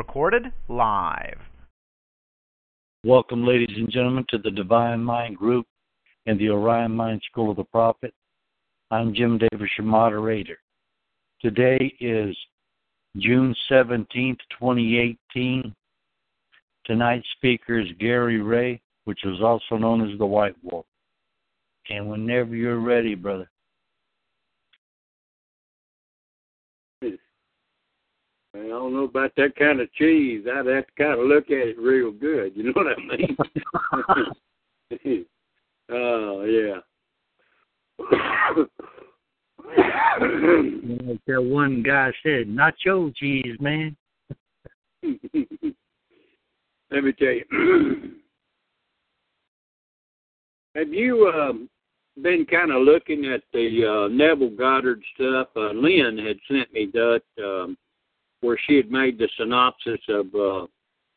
Recorded live. Welcome, ladies and gentlemen, to the Divine Mind Group and the Orion Mind School of the Prophet. I'm Jim Davis, your moderator. Today is June 17th, 2018. Tonight's speaker is Gary Ray, which is also known as the White Wolf. And whenever you're ready, brother. I don't know about that kind of cheese. I'd have to kind of look at it real good. You know what I mean? oh yeah. Like that one guy said, not your cheese, man. Let me tell you. Have you um, been kind of looking at the uh, Neville Goddard stuff? Uh, Lynn had sent me that. Um, where she had made the synopsis of uh,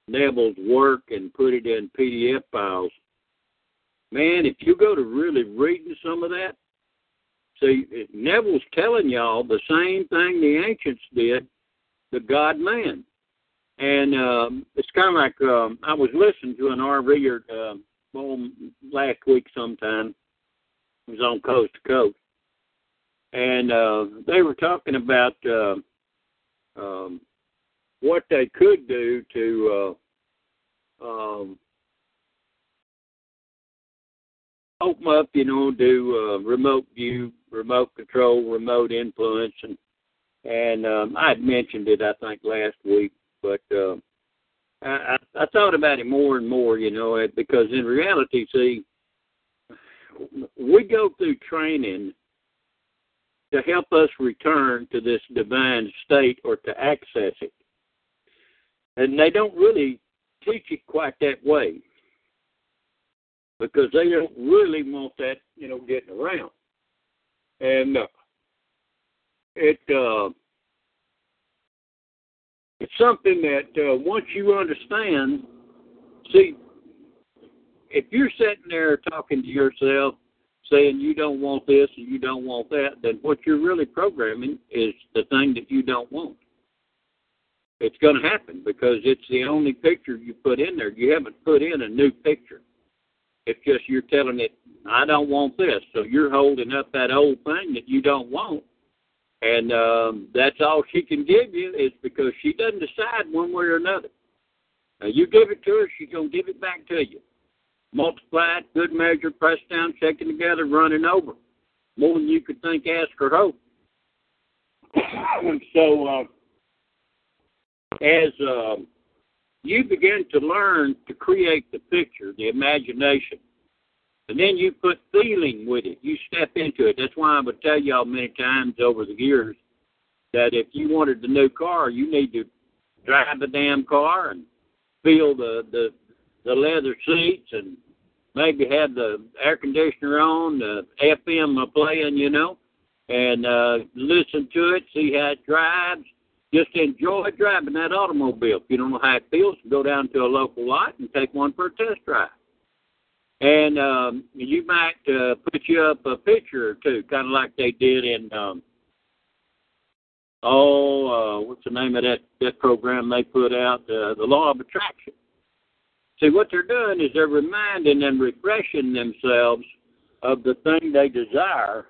Neville's work and put it in PDF files. Man, if you go to really reading some of that, see, Neville's telling y'all the same thing the ancients did, the God man. And um, it's kind of like um, I was listening to an RV uh, well, last week sometime. It was on Coast to Coast. And uh, they were talking about. Uh, um, what they could do to uh, um, open up, you know, do uh, remote view, remote control, remote influence, and and um, I had mentioned it, I think, last week, but uh, I, I thought about it more and more, you know, because in reality, see, we go through training to help us return to this divine state or to access it. And they don't really teach it quite that way because they don't really want that, you know, getting around. And uh, it uh, it's something that uh, once you understand, see, if you're sitting there talking to yourself saying you don't want this and you don't want that, then what you're really programming is the thing that you don't want. It's going to happen because it's the only picture you put in there. You haven't put in a new picture. It's just you're telling it, I don't want this. So you're holding up that old thing that you don't want. And um, that's all she can give you is because she doesn't decide one way or another. Now, you give it to her, she's going to give it back to you multiplied, good measure, pressed down, shaken together, running over. More than you could think, ask, or hope. And so, uh, as uh, you begin to learn to create the picture, the imagination, and then you put feeling with it, you step into it. That's why I would tell y'all many times over the years that if you wanted the new car, you need to drive the damn car and feel the the the leather seats and maybe have the air conditioner on, the FM playing, you know, and uh, listen to it, see how it drives. Just enjoy driving that automobile. If you don't know how it feels, go down to a local lot and take one for a test drive. And um, you might uh, put you up a picture or two, kind of like they did in um, oh, uh, what's the name of that that program they put out? Uh, the Law of Attraction See, what they're doing is they're reminding and refreshing themselves of the thing they desire,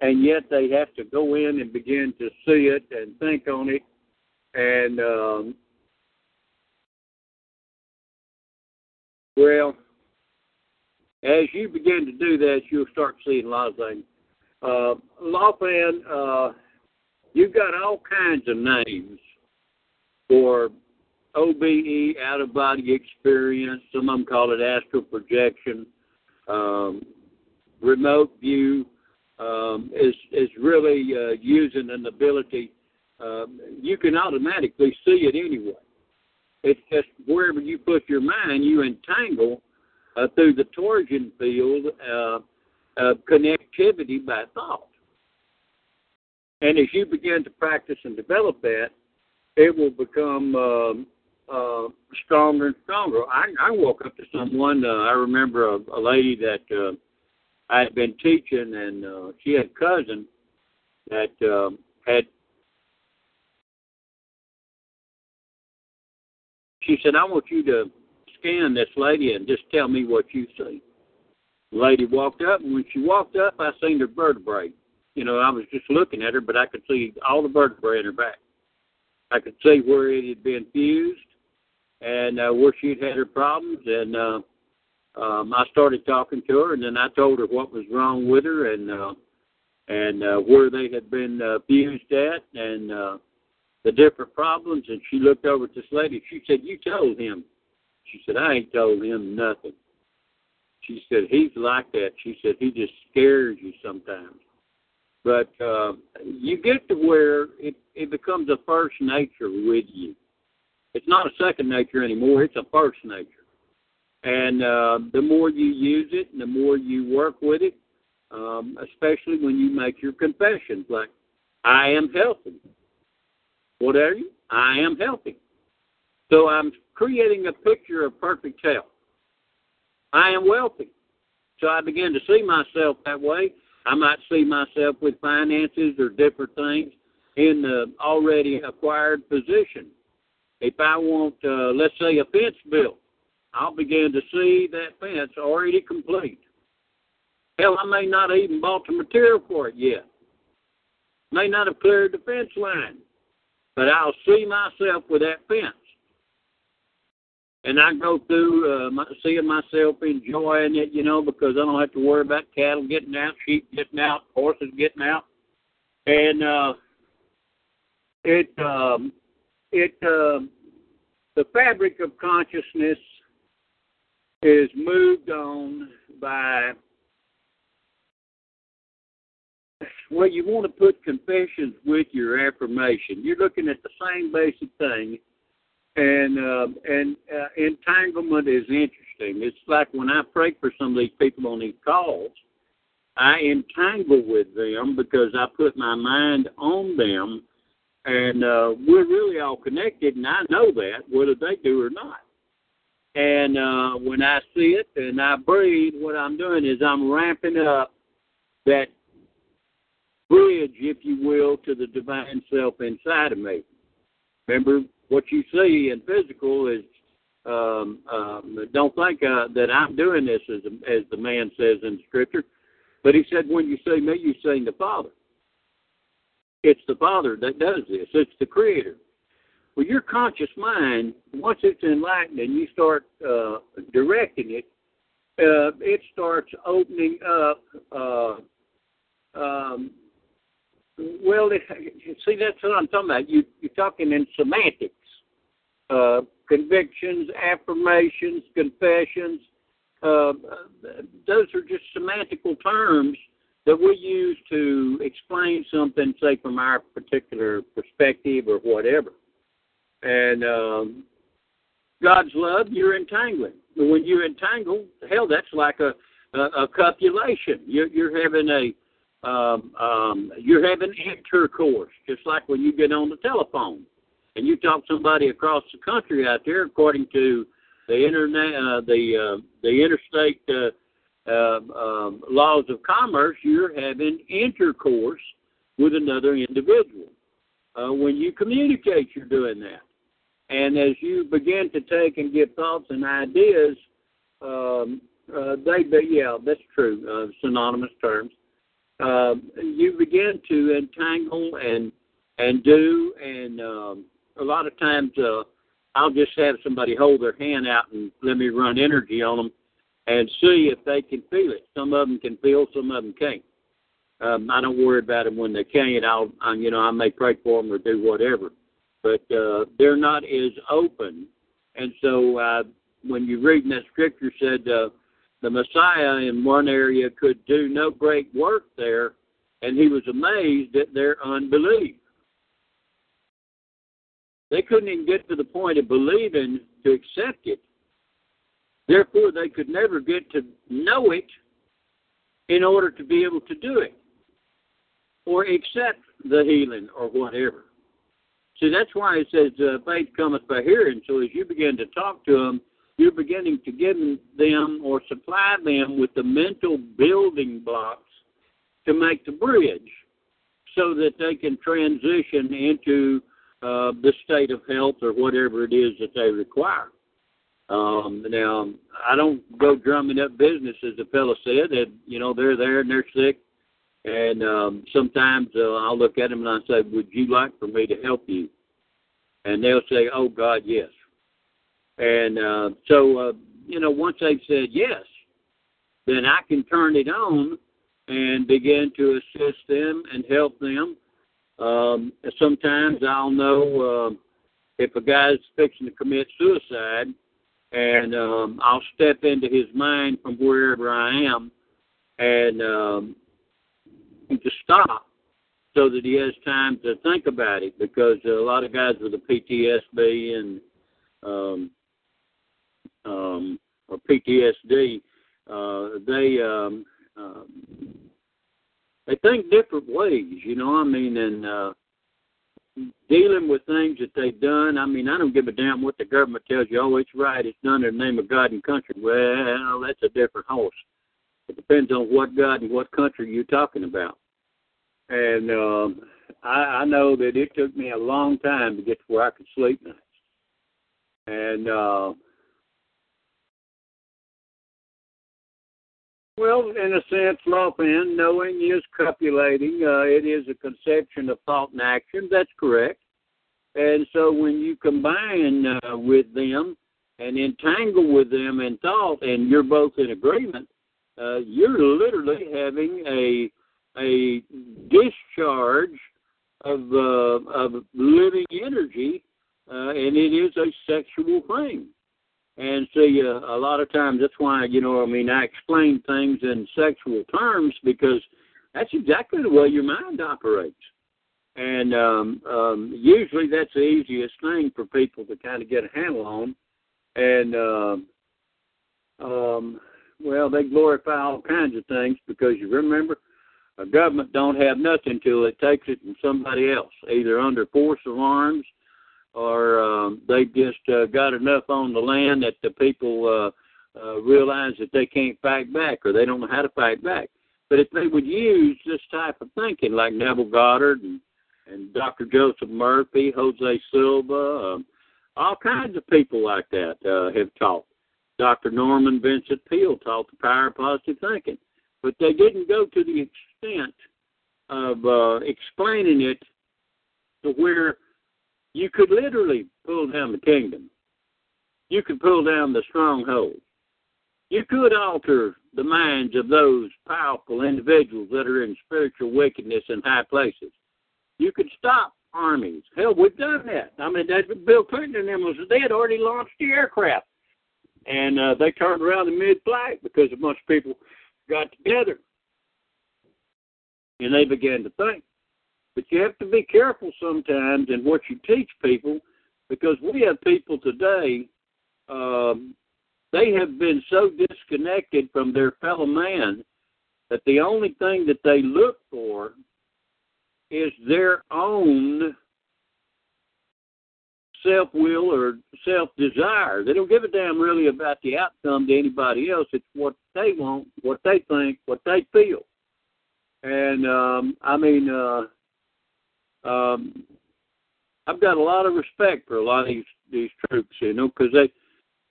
and yet they have to go in and begin to see it and think on it. And, um, well, as you begin to do that, you'll start seeing a lot of things. Uh, Lawfan, uh, you've got all kinds of names for OBE, out of body experience. Some of them call it astral projection, um, remote view. um, is is really uh, using an ability. Um, you can automatically see it anyway. It's just wherever you put your mind, you entangle uh, through the torsion field uh, of connectivity by thought. And as you begin to practice and develop that, it will become um, uh, stronger and stronger. I, I woke up to someone. Uh, I remember a, a lady that uh, I had been teaching, and uh, she had a cousin that um, had. She said, "I want you to scan this lady and just tell me what you see." The lady walked up, and when she walked up, I seen her vertebrae. You know, I was just looking at her, but I could see all the vertebrae in her back. I could see where it had been fused and uh, where she'd had her problems. And uh, um, I started talking to her, and then I told her what was wrong with her and uh, and uh, where they had been fused at, and uh, the different problems. And she looked over at this lady. She said, "You told him." She said, "I ain't told him nothing." She said, "He's like that." She said, "He just scares you sometimes." But uh, you get to where it, it becomes a first nature with you it's not a second nature anymore. It's a first nature. And uh, the more you use it, and the more you work with it, um, especially when you make your confessions, like I am healthy. What are you? I am healthy. So I'm creating a picture of perfect health. I am wealthy. So I begin to see myself that way. I might see myself with finances or different things in the already acquired position if I want, uh, let's say, a fence built, I'll begin to see that fence already complete. Hell, I may not even bought the material for it yet. May not have cleared the fence line, but I'll see myself with that fence. And I go through uh, my, seeing myself enjoying it, you know, because I don't have to worry about cattle getting out, sheep getting out, horses getting out, and uh, it um, it uh, the fabric of consciousness is moved on by well you want to put confessions with your affirmation. You're looking at the same basic thing and uh, and uh, entanglement is interesting. It's like when i pray for some of these people on these calls i entangle with them because i put my mind on them and uh, we're really all connected, and I know that whether they do or not. And uh, when I see it and I breathe, what I'm doing is I'm ramping up that bridge, if you will, to the divine self inside of me. Remember, what you see in physical is um, um, don't think uh, that I'm doing this as as the man says in Scripture, but he said, when you see me, you see the Father. It's the Father that does this. It's the Creator. Well, your conscious mind, once it's enlightened and you start uh, directing it, uh, it starts opening up. Uh, um, well, it, see, that's what I'm talking about. You, you're talking in semantics, uh, convictions, affirmations, confessions. Uh, those are just semantical terms that we use to explain something, say from our particular perspective or whatever. And um, God's love, you're entangling. When you entangle, hell, that's like a a, a copulation. You're, you're having a um, um, you're having intercourse, just like when you get on the telephone and you talk somebody across the country out there, according to the internet, uh, the uh, the interstate uh, uh, um, laws of commerce, you're having intercourse with another individual. Uh, when you communicate, you're doing that. And as you begin to take and give thoughts and ideas, um, uh, they, be, yeah, that's true, uh, synonymous terms. Uh, you begin to entangle and and do, and um, a lot of times uh, I'll just have somebody hold their hand out and let me run energy on them and see if they can feel it. Some of them can feel, some of them can't. Um, I don't worry about them when they can't. I'll, I, you know, I may pray for them or do whatever, but uh, they're not as open. And so, uh, when you read in that scripture, said uh, the Messiah in one area could do no great work there and he was amazed at their unbelief. They couldn't even get to the point of believing to accept it. Therefore, they could never get to know it in order to be able to do it or accept the healing or whatever. See, that's why it says uh, faith cometh by hearing. So as you begin to talk to them, you're beginning to give them or supply them with the mental building blocks to make the bridge so that they can transition into uh, the state of health or whatever it is that they require. Um, now, I don't go drumming up business, as the fellow said. That you know they're there and they're sick, and um, sometimes uh, I'll look at them and I say, "Would you like for me to help you?" And they'll say, "Oh God, yes." And uh, so, uh, you know, once they've said yes, then I can turn it on and begin to assist them and help them. Um, sometimes I'll know uh, if a guy's fixing to commit suicide, and um, I'll step into his mind from wherever I am and um, to stop so that he has time to think about it because a lot of guys with a PTSD and um, um, or PTSD, uh, they um, uh, they think different ways. You know, I mean, and uh, dealing with things that they've done. I mean, I don't give a damn what the government tells you. Oh, it's right. It's done in the name of God and country. Well, that's a different horse. It depends on what God and what country you're talking about. And um, I, I know that it took me a long time to get to where I could sleep nights. And uh, Well, in a sense, Lawfan, knowing is copulating. Uh, it is a conception of thought and action. That's correct. And so when you combine uh, with them and entangle with them in thought, and you're both in agreement, uh, you're literally having a a discharge of uh, of living energy, uh, and it is a sexual thing. And see, uh, a lot of times that's why, you know, I mean, I explain things in sexual terms because that's exactly the way your mind operates. And um, um, usually that's the easiest thing for people to kind of get a handle on. And, um, um, well, they glorify all kinds of things because you remember, a government don't have nothing till it takes it from somebody else, either under force of arms or um, they've just uh, got enough on the land that the people uh, uh, realize that they can't fight back or they don't know how to fight back. But if they would use this type of thinking, like Neville Goddard and, and Dr. Joseph Murphy, Jose Silva, um, all kinds of people like that uh, have taught. Dr. Norman Vincent Peale taught the power of positive thinking, but they didn't go to the extent of uh, explaining it to where you could literally pull down the kingdom. You could pull down the stronghold. You could alter the minds of those powerful individuals that are in spiritual wickedness in high places. You could stop armies. Hell, we've done that. I mean, that's Bill Clinton and them was they had already launched the aircraft, and uh, they turned around in mid-flight because a bunch of people got together and they began to think. But you have to be careful sometimes in what you teach people because we have people today, um, they have been so disconnected from their fellow man that the only thing that they look for is their own self will or self desire. They don't give a damn really about the outcome to anybody else. It's what they want, what they think, what they feel. And um I mean uh um, I've got a lot of respect for a lot of these these troops, you know, because they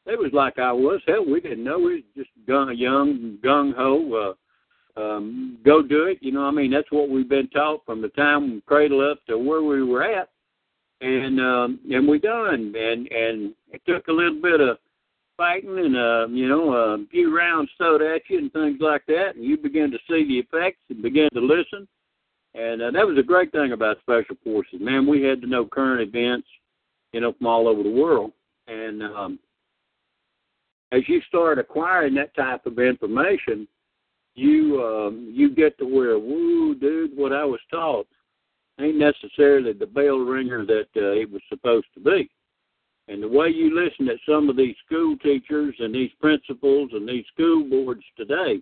they was like I was. Hell, we didn't know. We was just gung, young, gung ho. Uh, um, go do it. You know, I mean, that's what we've been taught from the time we cradle up to where we were at, and um, and we done. And and it took a little bit of fighting and uh, you know a few rounds thrown at you and things like that, and you begin to see the effects and begin to listen and uh, that was a great thing about Special Forces. Man, we had to know current events, you know, from all over the world. And um, as you start acquiring that type of information, you um, you get to where, woo, dude, what I was taught ain't necessarily the bell ringer that uh, it was supposed to be. And the way you listen at some of these school teachers and these principals and these school boards today,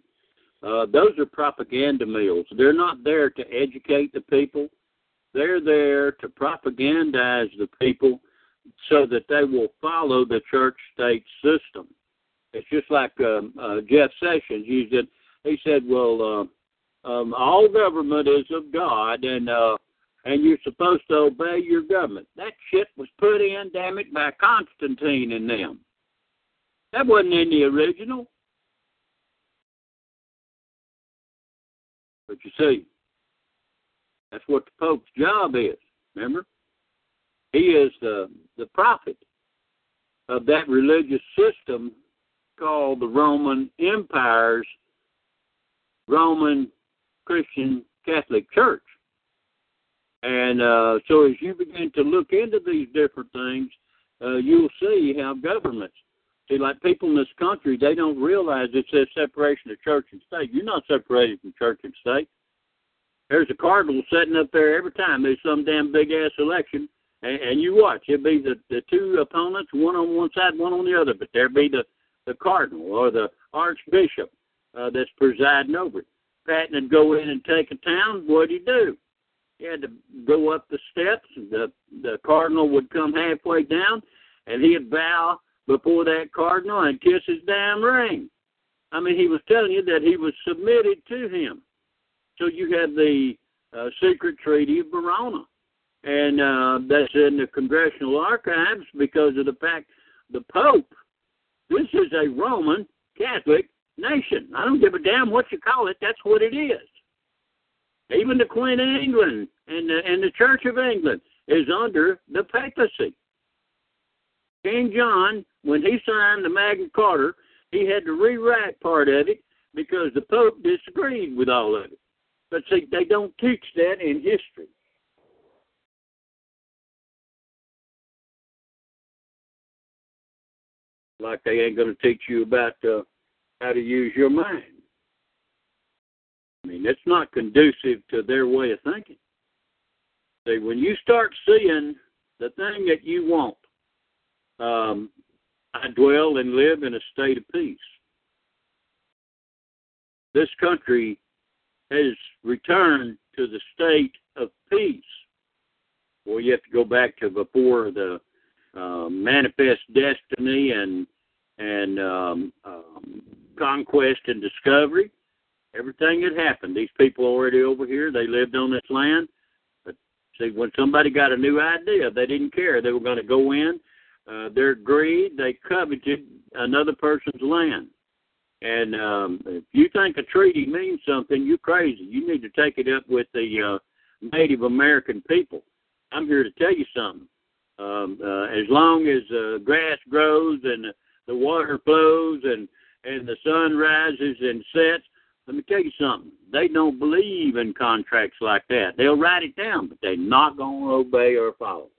uh, those are propaganda mills. They're not there to educate the people. They're there to propagandize the people so that they will follow the church state system. It's just like um, uh, Jeff Sessions used it. He said, "Well, uh, um, all government is of God, and uh, and you're supposed to obey your government." That shit was put in, damn it, by Constantine and them. That wasn't in the original. But you see, that's what the Pope's job is. Remember, he is the the prophet of that religious system called the Roman Empire's Roman Christian Catholic Church. And uh, so, as you begin to look into these different things, uh, you'll see how governments see, like people in this country, they don't realize it's a separation of church and state. You're not separated from church and state. There's a cardinal sitting up there every time there's some damn big ass election, and, and you watch. It'll be the the two opponents, one on one side, one on the other, but there'll be the the cardinal or the archbishop uh, that's presiding over it. Patton would go in and take a town. What'd he do? He had to go up the steps. The the cardinal would come halfway down, and he'd bow before that cardinal and kiss his damn ring. I mean, he was telling you that he was submitted to him. So you have the uh, secret treaty of Verona, and uh, that's in the congressional archives because of the fact the Pope. This is a Roman Catholic nation. I don't give a damn what you call it. That's what it is. Even the Queen of England and the, and the Church of England is under the papacy. King John, when he signed the Magna Carta, he had to rewrite part of it because the Pope disagreed with all of it. But see, they don't teach that in history. Like they ain't going to teach you about uh, how to use your mind. I mean, it's not conducive to their way of thinking. See, when you start seeing the thing that you want, um, I dwell and live in a state of peace. This country has returned to the state of peace. Well, you have to go back to before the uh, manifest destiny and and um, um, conquest and discovery. Everything had happened. These people already over here, they lived on this land. But see, when somebody got a new idea, they didn't care. They were going to go in. Uh, their greed, they coveted another person's land. And um, if you think a treaty means something, you're crazy. You need to take it up with the uh, Native American people. I'm here to tell you something. Um, uh, as long as uh, grass grows and the water flows and and the sun rises and sets, let me tell you something. They don't believe in contracts like that. They'll write it down, but they're not going to obey or follow.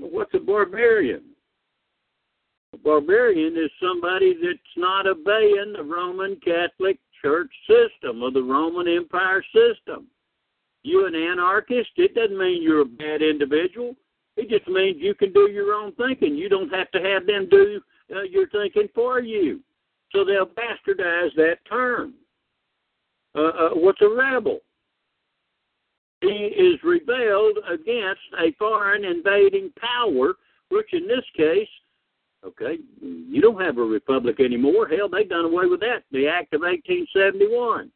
What's a barbarian? A barbarian is somebody that's not obeying the Roman Catholic Church system or the Roman Empire system. You an anarchist, it doesn't mean you're a bad individual. It just means you can do your own thinking. You don't have to have them do uh, your thinking for you. So they'll bastardize that term. Uh, uh, what's a rebel? He is rebelled against a foreign invading power, which in this case, okay, you don't have a republic anymore. Hell, they've done away with that. The Act of 1871.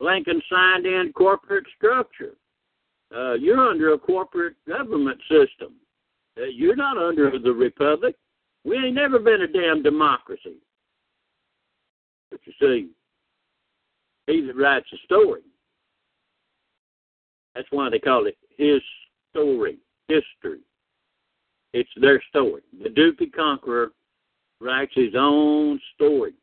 Lincoln signed in corporate structure. Uh, you're under a corporate government system. Uh, you're not under the republic. We ain't never been a damn democracy. But you see, he that writes a story that's why they call it his story, history. It's their story. The Dupy Conqueror writes his own story.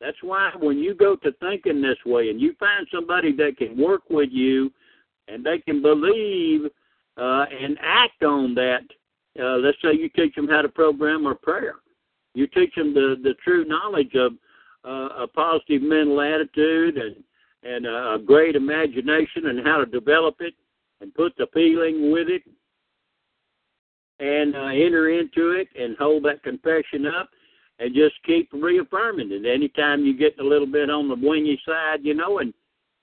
That's why when you go to thinking this way and you find somebody that can work with you and they can believe uh, and act on that, uh, let's say you teach them how to program or prayer. You teach them the, the true knowledge of uh, a positive mental attitude and, and a great imagination and how to develop it and put the feeling with it and uh, enter into it and hold that confession up and just keep reaffirming it. Anytime you get a little bit on the wingy side, you know, and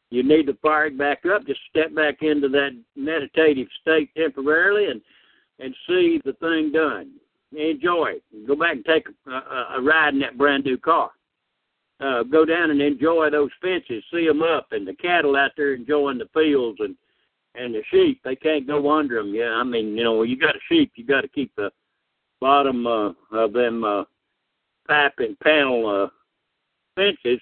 you need to fire it back up, just step back into that meditative state temporarily and and see the thing done. Enjoy it. Go back and take a, a, a ride in that brand new car. Uh, go down and enjoy those fences, see them up, and the cattle out there enjoying the fields and and the sheep. They can't go under them. Yeah, I mean, you know, you got a sheep, you got to keep the bottom uh, of them uh, pipe and panel uh, fences.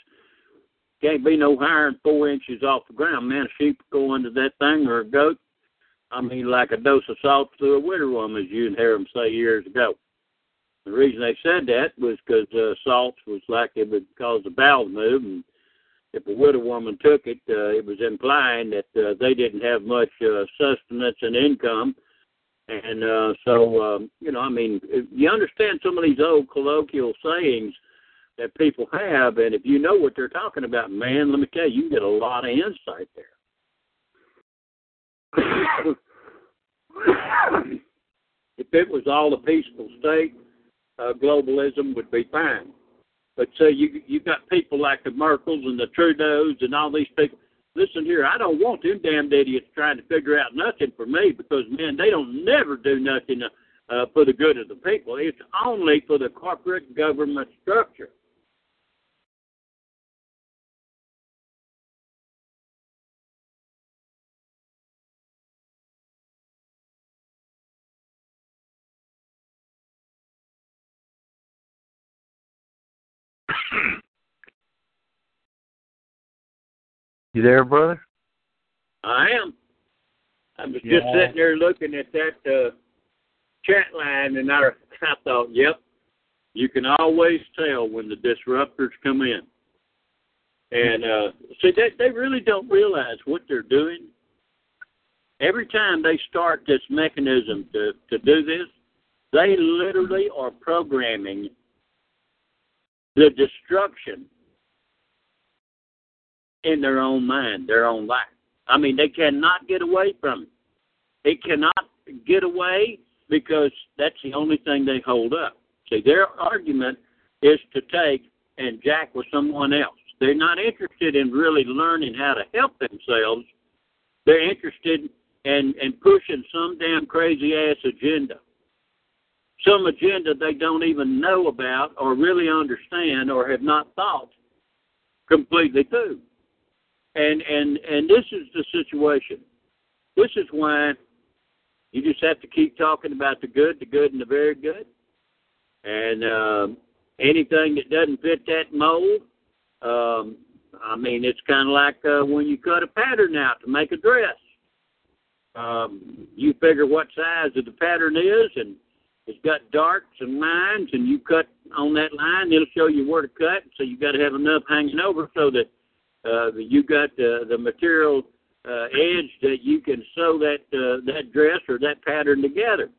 Can't be no higher than four inches off the ground. Man, a sheep go under that thing or a goat. I mean, like a dose of salt through a witter worm, as you and hear say years ago. The reason they said that was because uh, salt was like it would cause the bowel to move, and if a widow woman took it, uh, it was implying that uh, they didn't have much uh, sustenance and income. And uh, so, um, you know, I mean, you understand some of these old colloquial sayings that people have, and if you know what they're talking about, man, let me tell you, you get a lot of insight there. if it was all a peaceful state, uh, globalism would be fine. But say you you got people like the Merkels and the Trudeaus and all these people. Listen here, I don't want them damned idiots trying to figure out nothing for me because man, they don't never do nothing uh, for the good of the people. It's only for the corporate government structure. You there, brother? I am. I was Yeah. just sitting there looking at that uh, chat line, and I, I thought, yep, you can always tell when the disruptors come in. And uh, see, they, they really don't realize what they're doing. Every time they start this mechanism to, to do this, they literally are programming the destruction in their own mind, their own life. I mean, they cannot get away from it. They cannot get away because that's the only thing they hold up. See, their argument is to take and jack with someone else. They're not interested in really learning how to help themselves. They're interested in, in pushing some damn crazy ass agenda. Some agenda they don't even know about or really understand or have not thought completely through. And and and this is the situation. This is why you just have to keep talking about the good, the good, and the very good. And um, anything that doesn't fit that mold, um, I mean, it's kind of like uh, when you cut a pattern out to make a dress. Um, you figure what size of the pattern is, and it's got darts and lines, and you cut on that line. It'll show you where to cut. So you got to have enough hanging over so that uh, you got the the material uh, edge that you can sew that uh, that dress or that pattern together,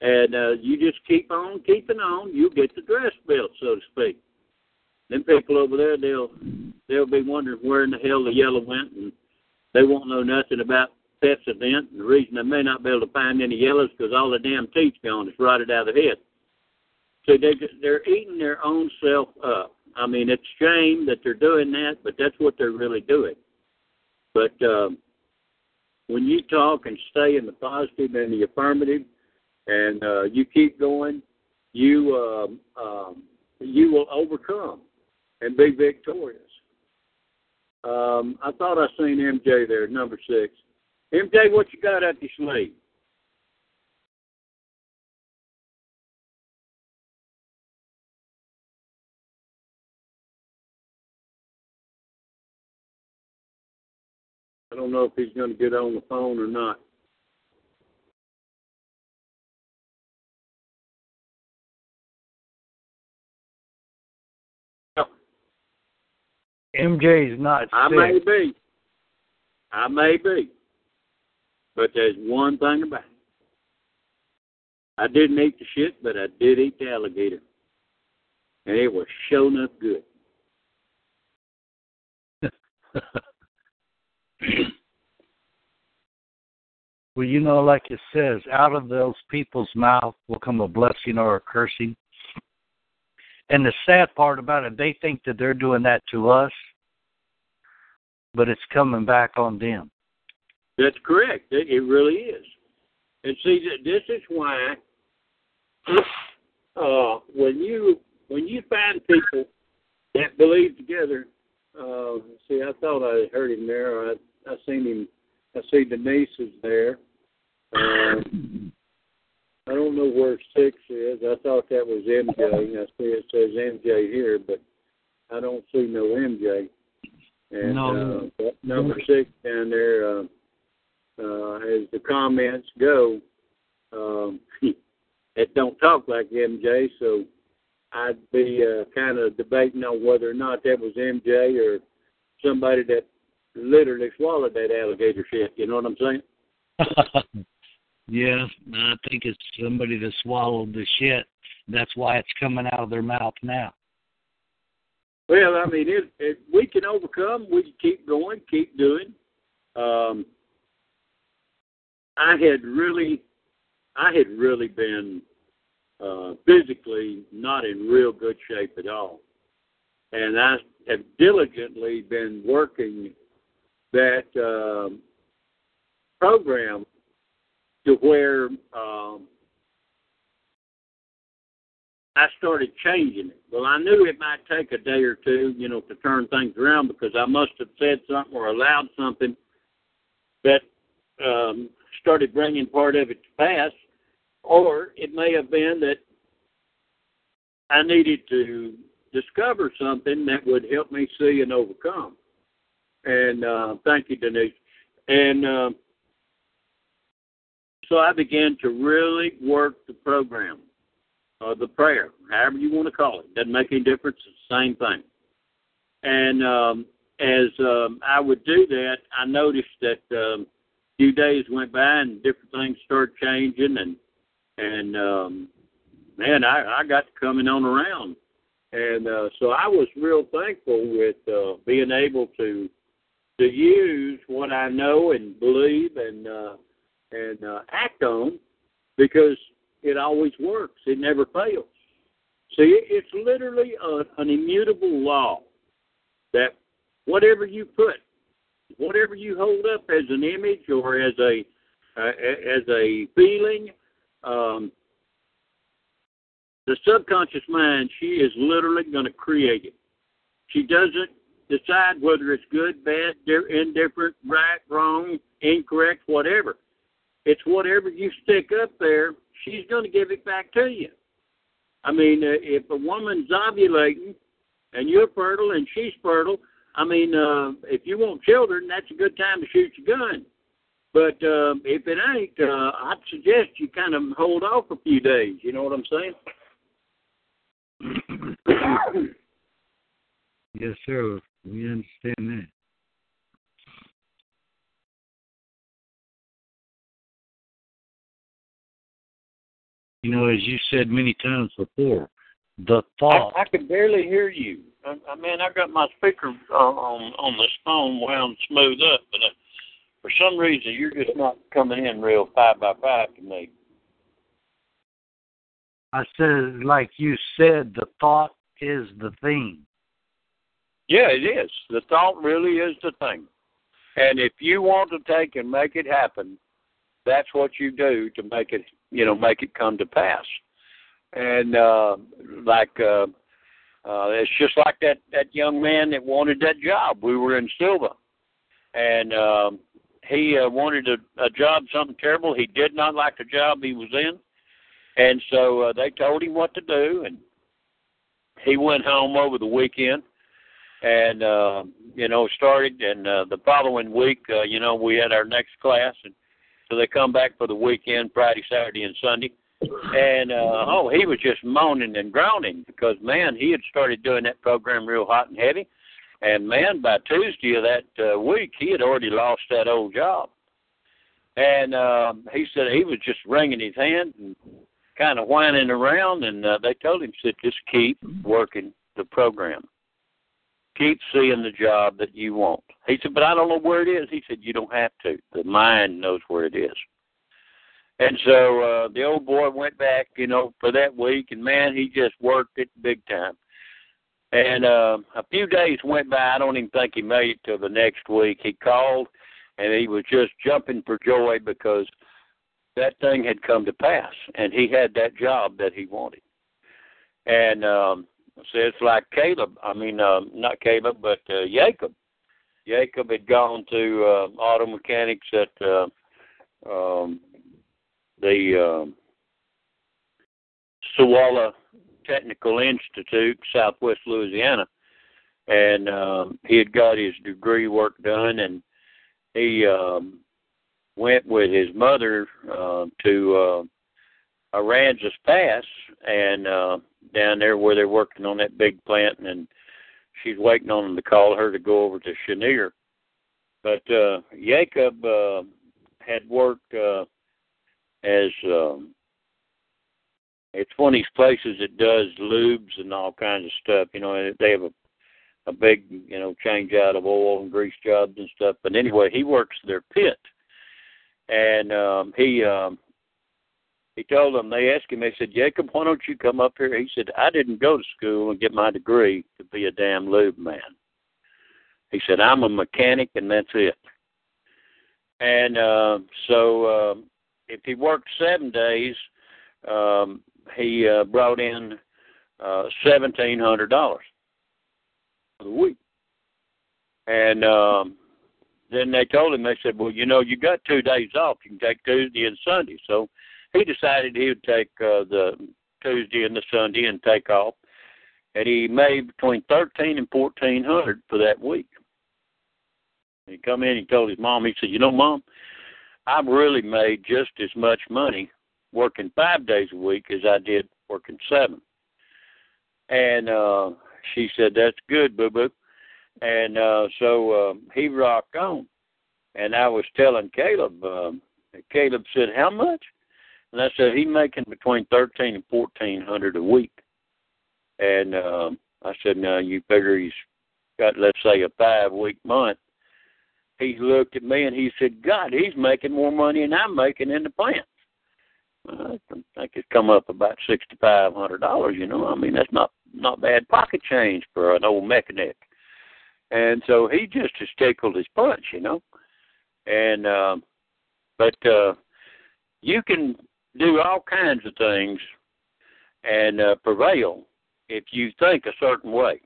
and uh, you just keep on keeping on. You'll get the dress built, so to speak. Them people over there, they'll they'll be wondering where in the hell the yellow went, and they won't know nothing about Pepsodent. And the reason they may not be able to find any yellows because all the damn teeth's gone. It's rotted out of the head. So they they're eating their own self up. I mean, it's shame that they're doing that, but that's what they're really doing. But um, when you talk and stay in the positive and the affirmative, and uh, you keep going, you um, um, you will overcome and be victorious. Um, I thought I seen MJ there, number six. MJ, what you got up your sleeve? Don't know if he's going to get on the phone or not. MJ is not I may be. I may be. But there's one thing about it. I didn't eat the shit, but I did eat the alligator. And it was showing up good. well, you know, like it says, out of those people's mouth will come a blessing or a cursing. And the sad part about it, they think that they're doing that to us, but it's coming back on them. That's correct. It, really is. And see, th- this is why uh, when you when you find people that believe together. Uh, see, I thought I heard him there. I I seen him. I see Denise is there. Um, I don't know where six is. I thought that was MJ. I see it says MJ here, but I don't see no MJ. And No. uh, number six down there, uh, uh, as the comments go, um, it don't talk like MJ, so I'd be uh, kind of debating on whether or not that was MJ or somebody that literally swallowed that alligator shit. You know what I'm saying? yeah, I think it's somebody that swallowed the shit. That's why it's coming out of their mouth now. Well, I mean, it, it, we can overcome. We can keep going, keep doing. Um, I had really, I had really been uh, physically not in real good shape at all, and I have diligently been working that um, program to where um, I started changing it. Well, I knew it might take a day or two, you know, to turn things around because I must have said something or allowed something that um, started bringing part of it to pass, or it may have been that I needed to discover something that would help me see and overcome. And uh, thank you, Denise. And uh, so I began to really work the program, uh, the prayer, however you want to call it. Doesn't make any difference. It's the same thing. And um, as um, I would do that, I noticed that um, a few days went by and different things started changing, and and um, man, I, I got coming on around, and uh, so I was real thankful with uh, being able to to use what I know and believe and uh, and uh, act on because it always works. It never fails. See, it's literally a, an immutable law that whatever you put, whatever you hold up as an image or as a uh, as a feeling, um, the subconscious mind, she is literally going to create it. She doesn't decide whether it's good, bad, indifferent, right, wrong, incorrect, whatever. It's whatever you stick up there, she's going to give it back to you. I mean, uh, if a woman's ovulating and you're fertile and she's fertile, I mean, uh, if you want children, that's a good time to shoot your gun. But uh, if it ain't, uh, I'd suggest you kind of hold off a few days. You know what I'm saying? Yes, sir. We understand that. You know, as you said many times before, the thought. I, I can barely hear you. I, I mean, I got my speaker uh, on on this phone wound smooth up, but uh, for some reason you're just not coming in real five by five to me. I said, like you said, the thought is the thing. Yeah, it is. The thought really is the thing. And if you want to take and make it happen, that's what you do to make it, you know, make it come to pass. And uh, like, uh, uh, it's just like that that young man that wanted that job. We were in Silva, and um, he uh, wanted a, a job, something terrible. He did not like the job he was in, and so uh, they told him what to do, and he went home over the weekend and uh you know started and uh the following week uh you know we had our next class and so they come back for the weekend friday saturday and sunday and uh oh he was just moaning and groaning because man he had started doing that program real hot and heavy And man, by Tuesday of that uh, week, he had already lost that old job. And uh, he said he was just wringing his hand and kind of whining around. And uh, they told him, said, just keep working the program. Keep seeing the job that you want. He said, but I don't know where it is. He said, you don't have to. The mind knows where it is. And so uh, the old boy went back, you know, for that week, and man, he just worked it big time. And uh, a few days went by. I don't even think he made it till the next week. He called, and he was just jumping for joy because that thing had come to pass, and he had that job that he wanted. And um, it's like Caleb. I mean, uh, not Caleb, but uh, Jacob. Jacob had gone to uh, auto mechanics at uh, um, the um, Sowela Technical Institute, Southwest Louisiana, and um, he had got his degree work done, and he um, went with his mother uh, to uh, Aransas Pass, and uh, down there where they're working on that big plant, and she's waiting on them to call her to go over to Cheniere. But uh, Jacob uh, had worked. Uh, as um it's one of these places that does lubes and all kinds of stuff. You know, they have a a big, you know, change out of oil and grease jobs and stuff. But anyway, he works their pit, and um, he um, he told them. They asked him. They said, Jacob, why don't you come up here? He said, I didn't go to school and get my degree to be a damn lube man. He said, I'm a mechanic and that's it. And uh, so um, if he worked seven days, um, he uh, brought in uh, seventeen hundred dollars for the week. And um, then they told him, they said, well, you know, you got two days off. You can take Tuesday and Sunday. So he decided he would take uh, the Tuesday and the Sunday and take off. And he made between thirteen and fourteen hundred for that week. He come in, he told his mom, he said, you know, mom, I've really made just as much money working five days a week as I did working seven. And uh she said, That's good, boo boo. And uh so uh, he rocked on. And I was telling Caleb, um Caleb said, How much? And I said, He's making between thirteen and fourteen hundred a week. And um I said, Now you figure he's got let's say a five week month he looked at me and he said, God, he's making more money than I'm making in the plant. I think it's come up about sixty five hundred dollars, you know. I mean that's not not bad pocket change for an old mechanic. And so he just has tickled his punch, you know. And um but uh you can do all kinds of things and uh prevail if you think a certain way.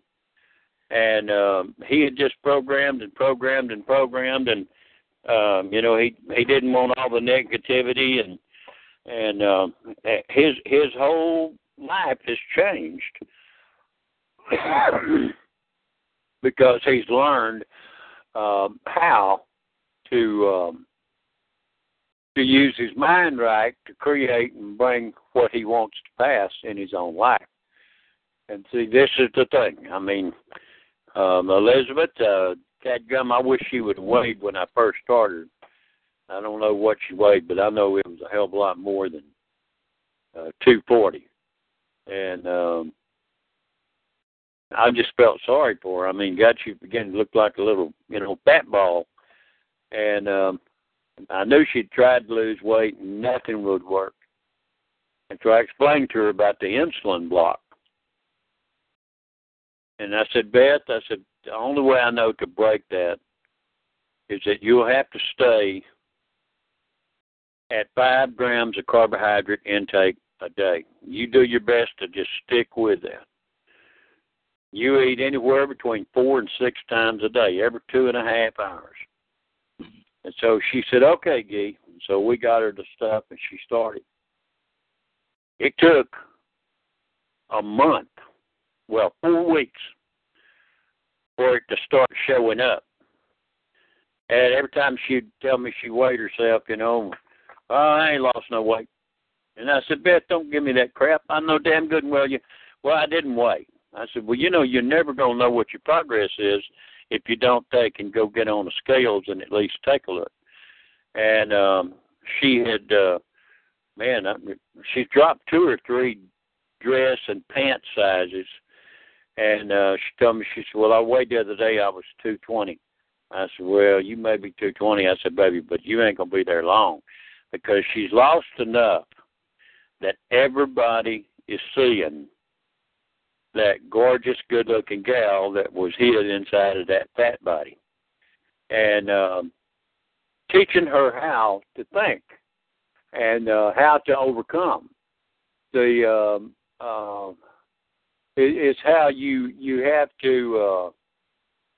And um, he had just programmed and programmed and programmed, and um, you know he he didn't want all the negativity, and and um, his his whole life has changed because he's learned um, how to um, to use his mind right to create and bring what he wants to pass in his own life. And see, this is the thing. I mean, um, Elizabeth, uh, gum, I wish she would have weighed when I first started. I don't know what she weighed, but I know it was a hell of a lot more than uh, 240. And um, I just felt sorry for her. I mean, got you beginning to look like a little, you know, fat ball. And um, I knew she'd tried to lose weight and nothing would work. And so I explained to her about the insulin block. And I said, Beth, I said, the only way I know to break that is that you'll have to stay at five grams of carbohydrate intake a day. You do your best to just stick with that. You eat anywhere between four and six times a day, every two and a half hours. And so she said, okay, Gee. And So we got her the stuff and she started. It took a month well, four weeks for it to start showing up. And every time she'd tell me she weighed herself, you know, oh, I ain't lost no weight. And I said, Beth, don't give me that crap. I know damn good and well you. Well, I didn't weigh. I said, well, you know, you're never gonna know what your progress is if you don't take and go get on the scales and at least take a look. And um, she had, uh, man, I, she dropped two or three dress and pant sizes. And uh, she told me, she said, well, I weighed the other day, I was 220. I said, well, you may be 220. I said, baby, but you ain't going to be there long because she's lost enough that everybody is seeing that gorgeous, good looking gal that was hid inside of that fat body. And um, teaching her how to think and uh, how to overcome. The um, uh, it, it's how you you have to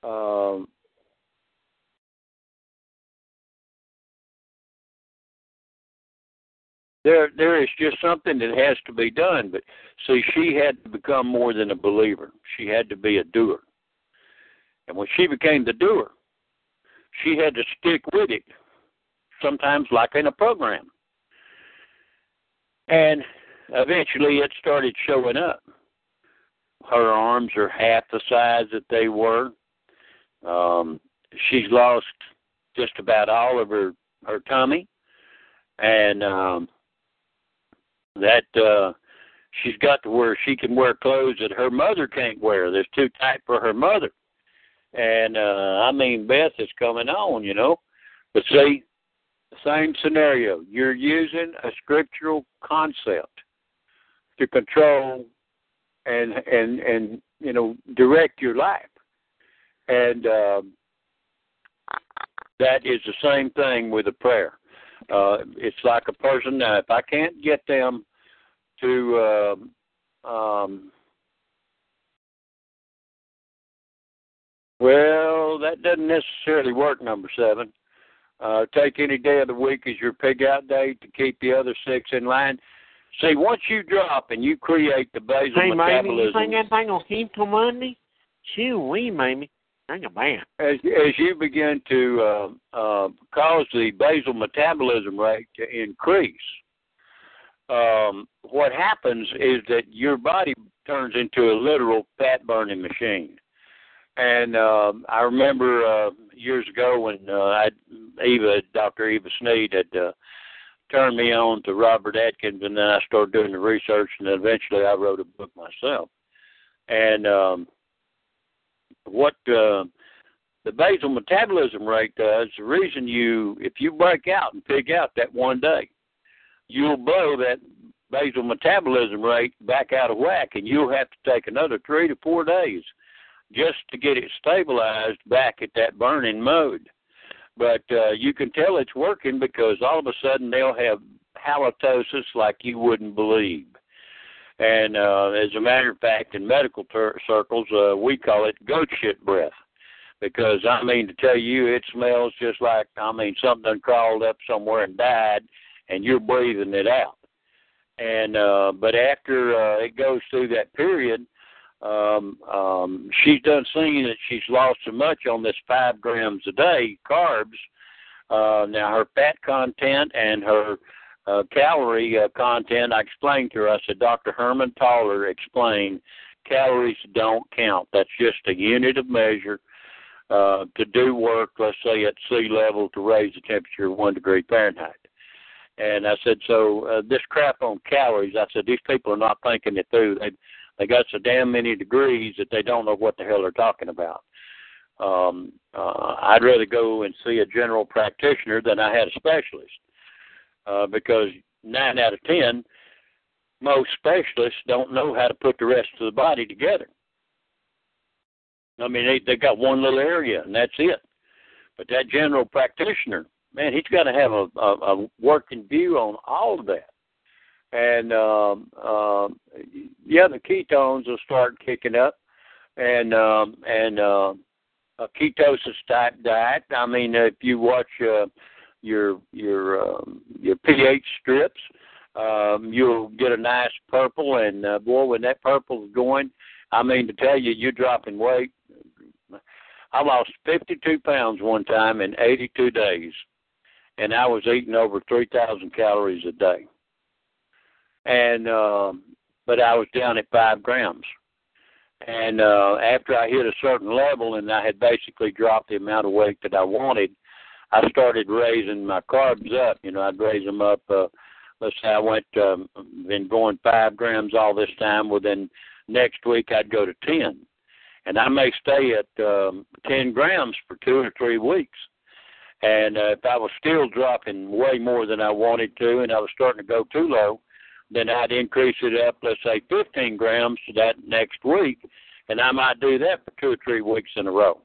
uh, um, there there is just something that has to be done. But see, she had to become more than a believer. She had to be a doer. And when she became the doer, she had to stick with it. Sometimes, like in a program, and eventually it started showing up. Her arms are half the size that they were. Um, she's lost just about all of her her tummy, and um, that uh, she's got to where she can wear clothes that her mother can't wear. There's too tight for her mother, and uh, I mean Beth is coming on, you know. But see, same scenario. You're using a scriptural concept to control and and and you know direct your life, and um, that is the same thing with a prayer. Uh, it's like a person. Uh, if I can't get them to uh, um, well, that doesn't necessarily work. Number seven. Uh, take any day of the week as your pig out day to keep the other six in line. See, once you drop and you create the basal hey, metabolism, Mamie, you think that thing will keep till Monday? Shoo wee, Mamie. Hang a man. as as you begin to uh, uh, cause the basal metabolism rate to increase, um, what happens is that your body turns into a literal fat burning machine. And um, I remember uh, years ago when uh, I, Eva, Dr. Eva Sneed, had uh, turned me on to Robert Atkins, and then I started doing the research, and then eventually I wrote a book myself. And um, what uh, the basal metabolism rate does, the reason you, if you break out and pig out that one day, you'll blow that basal metabolism rate back out of whack, and you'll have to take another three to four days just to get it stabilized back at that burning mode. But uh, you can tell it's working because all of a sudden they'll have halitosis like you wouldn't believe. And uh, as a matter of fact, in medical ter- circles, uh, we call it goat shit breath. Because I mean to tell you, it smells just like I mean something crawled up somewhere and died, and you're breathing it out. And uh, but after uh, it goes through that period, um, um, she's done seeing that she's lost so much on this five grams a day carbs. Uh, now her fat content and her uh, calorie uh, content, I explained to her. I said, Dr. Herman Taller explained, calories don't count. That's just a unit of measure uh, to do work, let's say at sea level, to raise the temperature one degree Fahrenheit. And I said, so uh, this crap on calories, I said, these people are not thinking it through. They they got so damn many degrees that they don't know what the hell they're talking about. Um, uh, I'd rather go and see a general practitioner than I had a specialist uh, because nine out of ten, most specialists don't know how to put the rest of the body together. I mean, they they got one little area and that's it. But that general practitioner, man, he's got to have a, a, a working view on all of that and um, um, yeah, the ketones will start kicking up, and um, and uh, a ketosis type diet. I mean, if you watch uh, your your um, your pH strips, um, you'll get a nice purple, and uh, boy, when that purple is going, I mean to tell you, you're dropping weight. I lost 52 pounds one time in 82 days, and I was eating over 3,000 calories a day. And um, but I was down at five grams, And uh, after I hit a certain level and I had basically dropped the amount of weight that I wanted, I started raising my carbs up. You know, I'd raise them up. Uh, let's say I went um, been going five grams all this time. Well, then next week I'd go to ten, and I may stay at um, ten grams for two or three weeks. And uh, if I was still dropping way more than I wanted to, and I was starting to go too low, then I'd increase it up, let's say 15 grams that next week, and I might do that for two or three weeks in a row.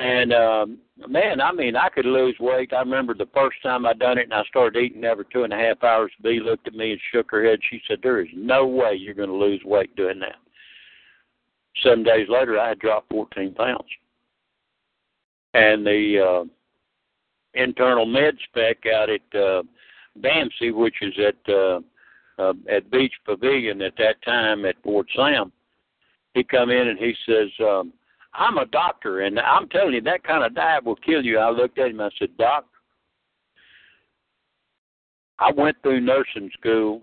And um, man, I mean, I could lose weight. I remember the first time I done it, and I started eating every two and a half hours. B looked at me and shook her head. She said, "There is no way you're going to lose weight doing that." Seven days later, I had dropped 14 pounds, and the uh, internal med spec out at uh, BAMC, which is at uh, uh, at Beach Pavilion at that time at Fort Sam, he come in and he says. Um, I'm a doctor, and I'm telling you, that kind of diet will kill you. I looked at him. I said, Doc, I went through nursing school,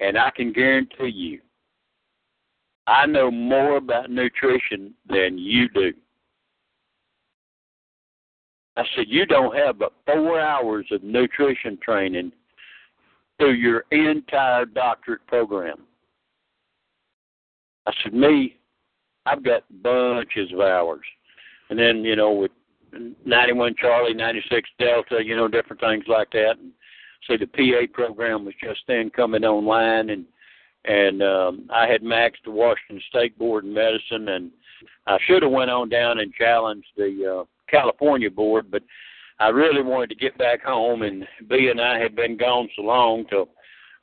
and I can guarantee you, I know more about nutrition than you do. I said, You don't have but four hours of nutrition training through your entire doctorate program. I said, Me, I've got bunches of hours. And then, you know, with 91 Charlie, 96 Delta, you know, different things like that. And so the PA program was just then coming online, and and um, I had maxed the Washington State Board in Medicine, and I should have went on down and challenged the uh, California Board, but I really wanted to get back home, and B and I had been gone so long till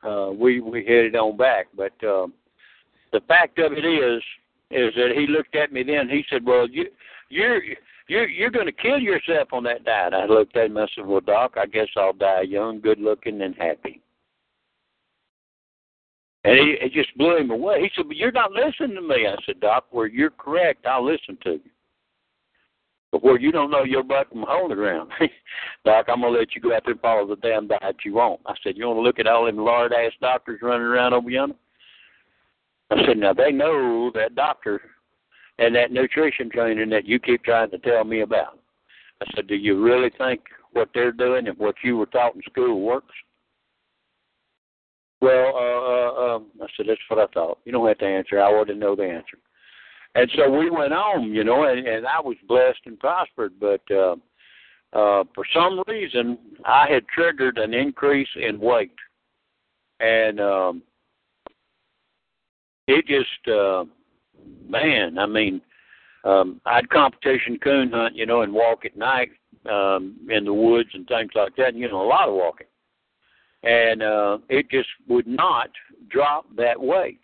uh, we we headed on back. But uh, the fact of it is, is that he looked at me then. He said, "Well, you you're you're you're going to kill yourself on that diet." I looked at him. I said, "Well, Doc, I guess I'll die young, good looking, and happy." And he, it just blew him away. He said, "But you're not listening to me." I said, "Doc, where you're correct, I'll listen to you." But where you don't know your butt from hole in the ground, Doc, I'm gonna let you go out there and follow the damn diet you want. I said, "You want to look at all them lard ass doctors running around over yonder?" I said, now they know that doctor and that nutrition training that you keep trying to tell me about. I said, do you really think what they're doing and what you were taught in school works? Well, uh, uh, um, I said, that's what I thought. You don't have to answer. I already know the answer. And so we went on, you know, and, and I was blessed and prospered. But uh, uh, for some reason, I had triggered an increase in weight. And um, it just uh man, I mean, um I'd competition coon hunt, you know, and walk at night um in the woods and things like that, and, you know, a lot of walking. And uh it just would not drop that weight.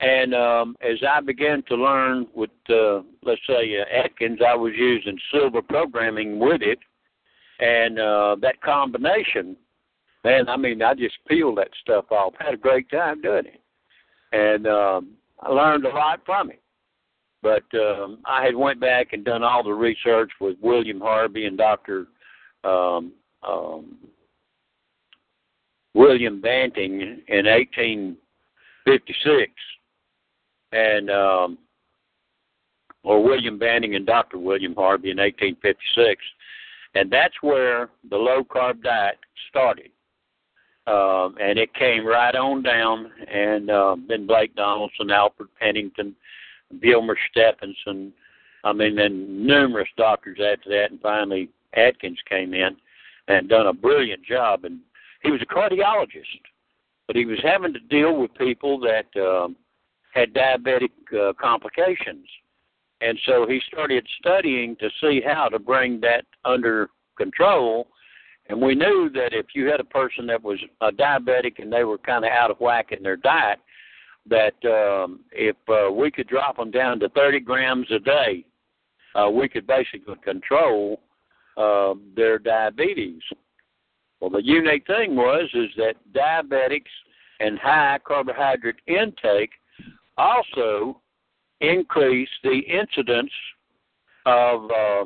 And um as I began to learn with uh let's say uh, Atkins, I was using silver programming with it and uh that combination man, I mean I just peeled that stuff off. Had a great time doing it and um, I learned a lot from it. But um, I had went back and done all the research with William Harvey and Doctor um, um, William Banting in 1856, and um, or William Banting and Doctor William Harvey in 1856, and that's where the low carb diet started um, and it came right on down. And uh, then Blake Donaldson, Alfred Pennington, Vilhjalmur Stefansson. I mean, then numerous doctors after that, and finally Atkins came in and done a brilliant job. And he was a cardiologist, but he was having to deal with people that um, had diabetic uh, complications. And so he started studying to see how to bring that under control and we knew that if you had a person that was a diabetic and they were kind of out of whack in their diet, that um, if uh, we could drop them down to 30 grams a day, uh, we could basically control uh, their diabetes. Well, the unique thing was is that diabetics and high carbohydrate intake also increase the incidence of uh,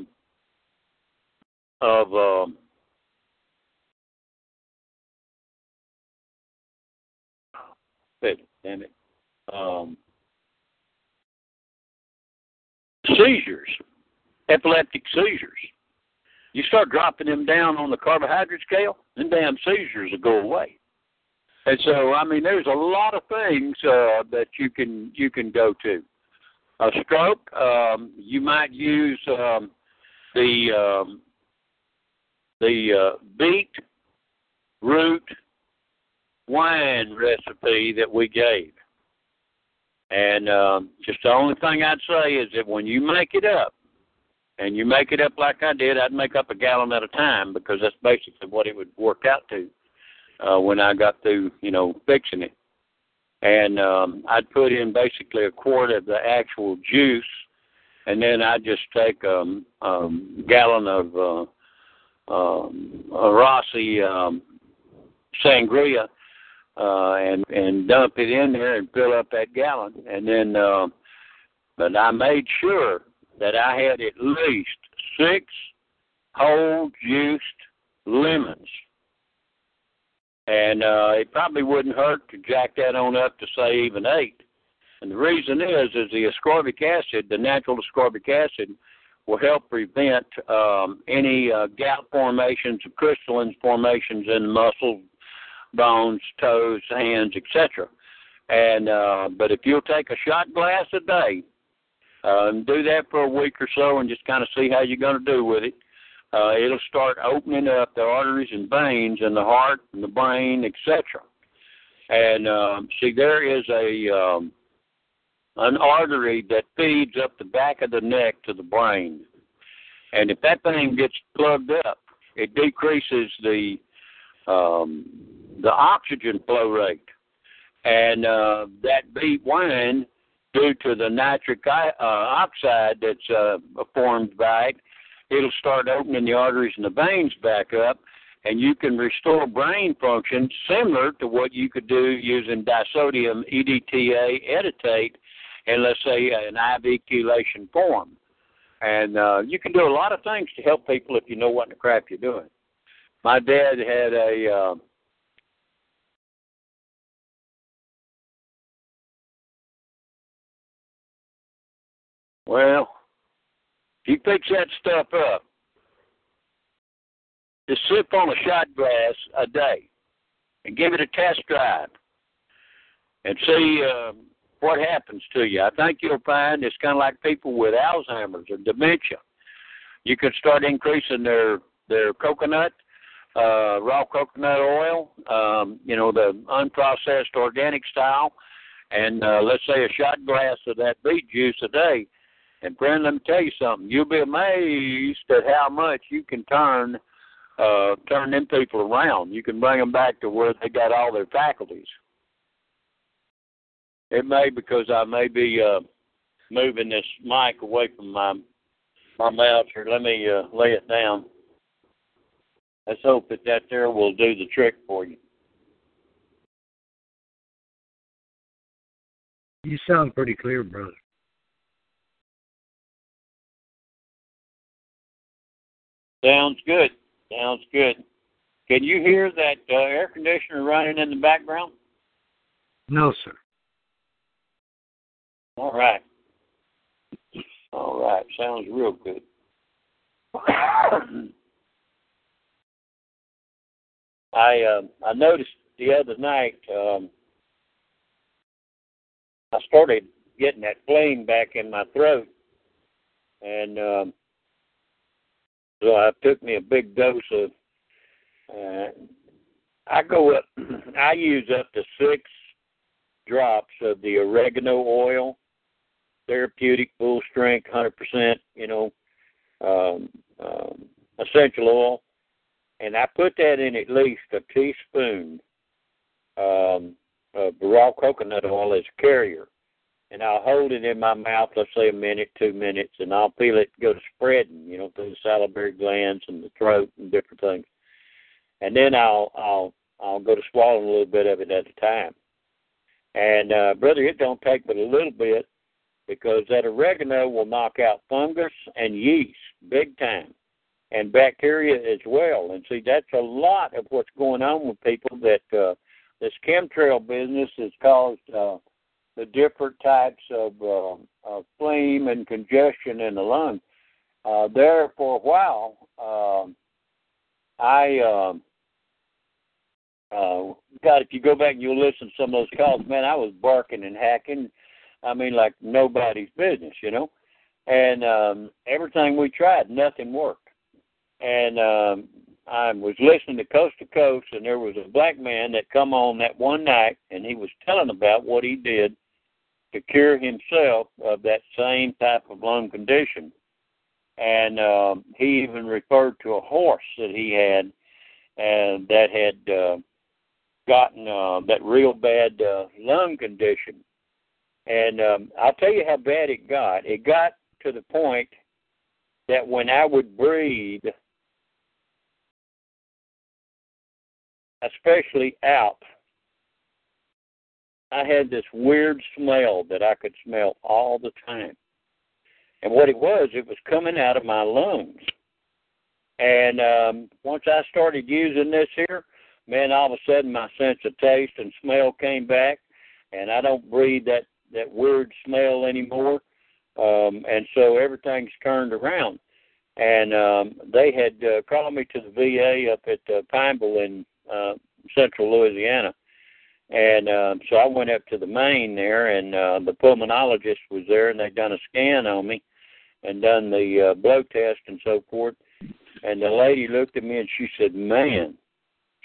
of um, Damn it. um, seizures, epileptic seizures. You start dropping them down on the carbohydrate scale, then damn seizures will go away. And so, I mean, there's a lot of things uh, that you can you can go to. A stroke, um, you might use um, the um, the uh, beet root wine recipe that we gave. And um, just the only thing I'd say is that when you make it up, and you make it up like I did, I'd make up a gallon at a time because that's basically what it would work out to uh, when I got through, you know, fixing it. And um, I'd put in basically a quart of the actual juice, and then I'd just take um, a um, gallon of uh, um, a Rossi um, sangria uh, and and dump it in there and fill up that gallon, and then. Uh, but I made sure that I had at least six whole juiced lemons. And uh, it probably wouldn't hurt to jack that on up to say even eight. And the reason is, is the ascorbic acid, the natural ascorbic acid, will help prevent um, any uh, gout formations, crystalline formations in muscles, bones, toes, hands, etc. And uh, but if you'll take a shot glass a day um, do that for a week or so and just kind of see how you're going to do with it. Uh, it'll start opening up the arteries and veins in the heart and the brain, etc. And um, see, there is a um, an artery that feeds up the back of the neck to the brain, and if that thing gets plugged up, it decreases the um, the oxygen flow rate, and uh, that beet wine due to the nitric uh, oxide that's uh, formed by it, it'll start opening the arteries and the veins back up, and you can restore brain function similar to what you could do using disodium EDTA edetate in, let's say, an IV chelation form. And uh, you can do a lot of things to help people if you know what in the crap you're doing. My dad had a uh, Well, if you fix that stuff up, just sip on a shot glass a day and give it a test drive and see uh, what happens to you. I think you'll find it's kind of like people with Alzheimer's or dementia. You can start increasing their their coconut, uh, raw coconut oil, um, you know, the unprocessed organic style, and uh, let's say a shot glass of that beet juice a day and friend, let me tell you something. You'll be amazed at how much you can turn uh, turn them people around. You can bring them back to where they got all their faculties. It may because I may be uh, moving this mic away from my my mouth here. Let me uh, lay it down. Let's hope that that there will do the trick for you. You sound pretty clear, brother. Sounds good. Sounds good. Can you hear that uh, air conditioner running in the background? No, sir. All right. All right. Sounds real good. I uh, I noticed the other night um, I started getting that flame back in my throat, and um, so I took me a big dose of. Uh, I go up. I use up to six drops of the oregano oil, therapeutic, full strength, hundred percent. You know, um, um, essential oil, and I put that in at least a teaspoon um, of raw coconut oil as a carrier and I'll hold it in my mouth, let's say a minute, two minutes, and I'll feel it go to spreading, you know, through the salivary glands and the throat and different things. And then I'll I'll I'll go to swallowing a little bit of it at a time. And uh, brother, it don't take but a little bit because that oregano will knock out fungus and yeast big time, and bacteria as well. And see, that's a lot of what's going on with people that uh, this chemtrail business has caused. Uh, the different types of, uh, of phlegm and congestion in the lung. Uh, there for a while, um, I um, uh, God, if you go back and you'll listen to some of those calls, man, I was barking and hacking. I mean, like nobody's business, you know. And um, everything we tried, nothing worked. And um, I was listening to Coast to Coast, and there was a black man that come on that one night, and he was telling about what he did to cure himself of that same type of lung condition. And um, he even referred to a horse that he had, and that had uh, gotten uh, that real bad uh, lung condition. And um, I'll tell you how bad it got. It got to the point that when I would breathe, especially out, I had this weird smell that I could smell all the time. And what it was, it was coming out of my lungs. And um, once I started using this here, man, all of a sudden my sense of taste and smell came back, and I don't breathe that that weird smell anymore. Um, and so everything's turned around. And um, they had uh, called me to the VA up at uh, Pineville in uh, central Louisiana. And uh, so I went up to the main there, and uh, the pulmonologist was there, and they'd done a scan on me and done the uh, blood test and so forth. And the lady looked at me and she said, "Man,"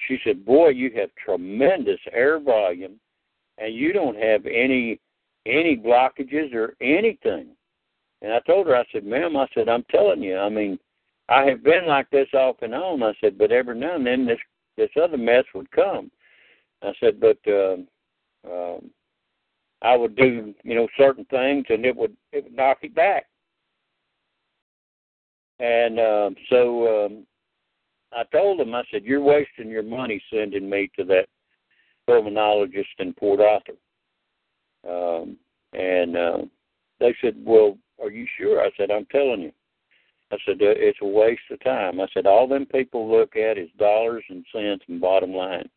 she said, "Boy, you have tremendous air volume, and you don't have any any blockages or anything." And I told her, I said, "Ma'am," I said, "I'm telling you, I mean, I have been like this off and on." I said, "But every now and then this this other mess would come." I said, "But." Uh, um, I would do, you know, certain things, and it would it would knock it back. And um, so um, I told them, I said, "You're wasting your money sending me to that pulmonologist in Port Arthur." Um, and uh, they said, "Well, are you sure?" I said, "I'm telling you." I said, "It's a waste of time." I said, "All them people look at is dollars and cents and bottom line."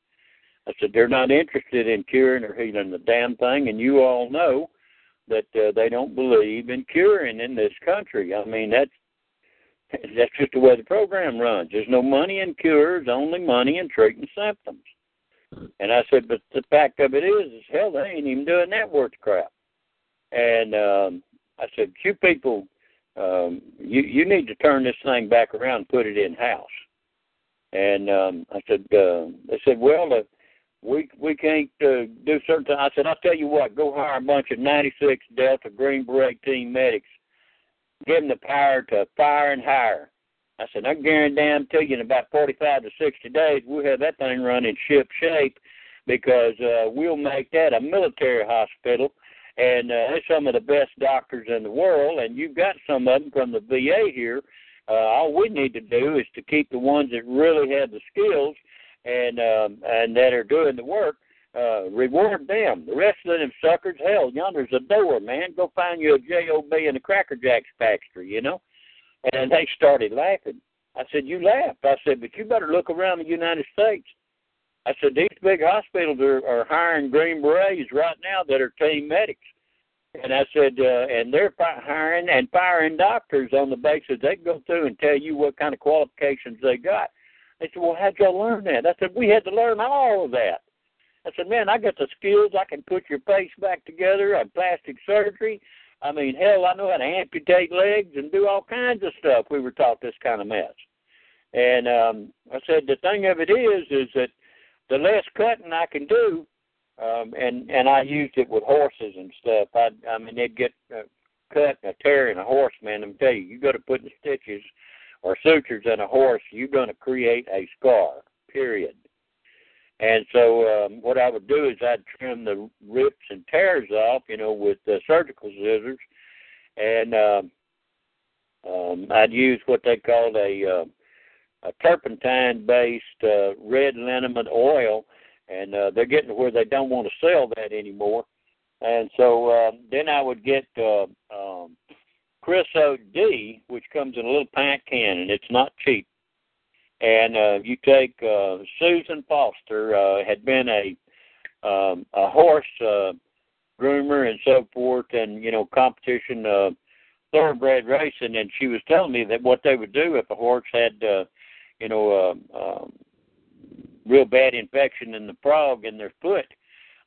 I said, "They're not interested in curing or healing the damn thing, and you all know." That uh, they don't believe in curing in this country. I mean, that's that's just the way the program runs. There's no money in cures, only money in treating symptoms. And I said, but the fact of it is, is hell, they ain't even doing that worth crap. And um, I said, you people, um, you you need to turn this thing back around put it in house. And um, I said, uh, they said, well, uh, we we can't uh, do certain. Things. I said, I'll tell you what, go hire a bunch of '96 Delta Green Beret team medics give them the power to fire and hire. I said, I guarantee you in about 45 to 60 days, we'll have that thing running ship shape because uh, we'll make that a military hospital. And uh, there's some of the best doctors in the world, and you've got some of them from the VA here. Uh, all we need to do is to keep the ones that really have the skills and um, and that are doing the work uh, reward them. The rest of them suckers, hell, yonder's a door, man. Go find you a J.O.B. in the Cracker Jacks factory, you know? And they started laughing. I said, you laughed. I said, but you better look around the United States. I said, these big hospitals are, are hiring Green Berets right now that are team medics. And I said, uh, and they're hiring and firing doctors on the basis they can go through and tell you what kind of qualifications they got. They said, well, how'd y'all learn that? I said, we had to learn all of that. I said, man, I got the skills. I can put your face back together. I'm plastic surgery. I mean, hell, I know how to amputate legs and do all kinds of stuff. We were taught this kind of mess. And um, I said, the thing of it is, is that the less cutting I can do, um, and and I used it with horses and stuff. I I mean, they'd get uh, cut a tear in a horse, man. Me tell you, you got to put the stitches or sutures in a horse, you're going to create a scar. Period. And so um, what I would do is I'd trim the rips and tears off, you know, with uh, surgical scissors, and um, um, I'd use what they called a, uh, a turpentine-based uh, red liniment oil, and uh, they're getting to where they don't want to sell that anymore. And so uh, then I would get uh, um, Creosote D, which comes in a little pint can, and it's not cheap and uh, you take uh, Susan Foster uh, had been a um, a horse uh, groomer and so forth, and you know competition, uh, thoroughbred racing. And she was telling me that what they would do if a horse had, uh, you know, uh, um, real bad infection in the frog in their foot,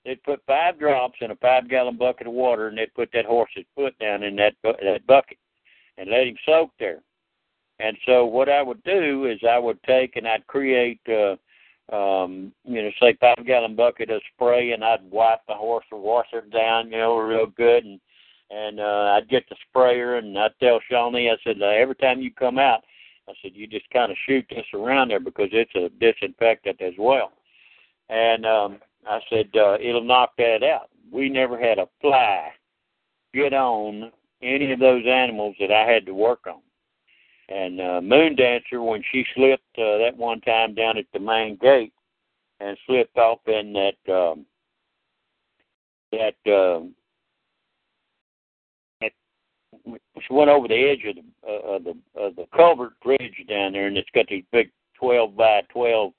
they'd put five drops in a five gallon bucket of water, and they'd put that horse's foot down in that bu- that bucket and let him soak there. And so what I would do is I would take and I'd create. Uh, um, you know, say five gallon bucket of spray and I'd wipe the horse or wash it down, you know, real good and and uh I'd get the sprayer and I'd tell Shawnee, I said, every time you come out, I said, you just kind of shoot this around there because it's a disinfectant as well. And um I said, uh, it'll knock that out. We never had a fly get on any of those animals that I had to work on. And uh, Moon Dancer, when she slipped uh, that one time down at the main gate and slipped off in that um, that um, she went over the edge of the uh, of the of the culvert bridge down there, and it's got these big twelve by twelve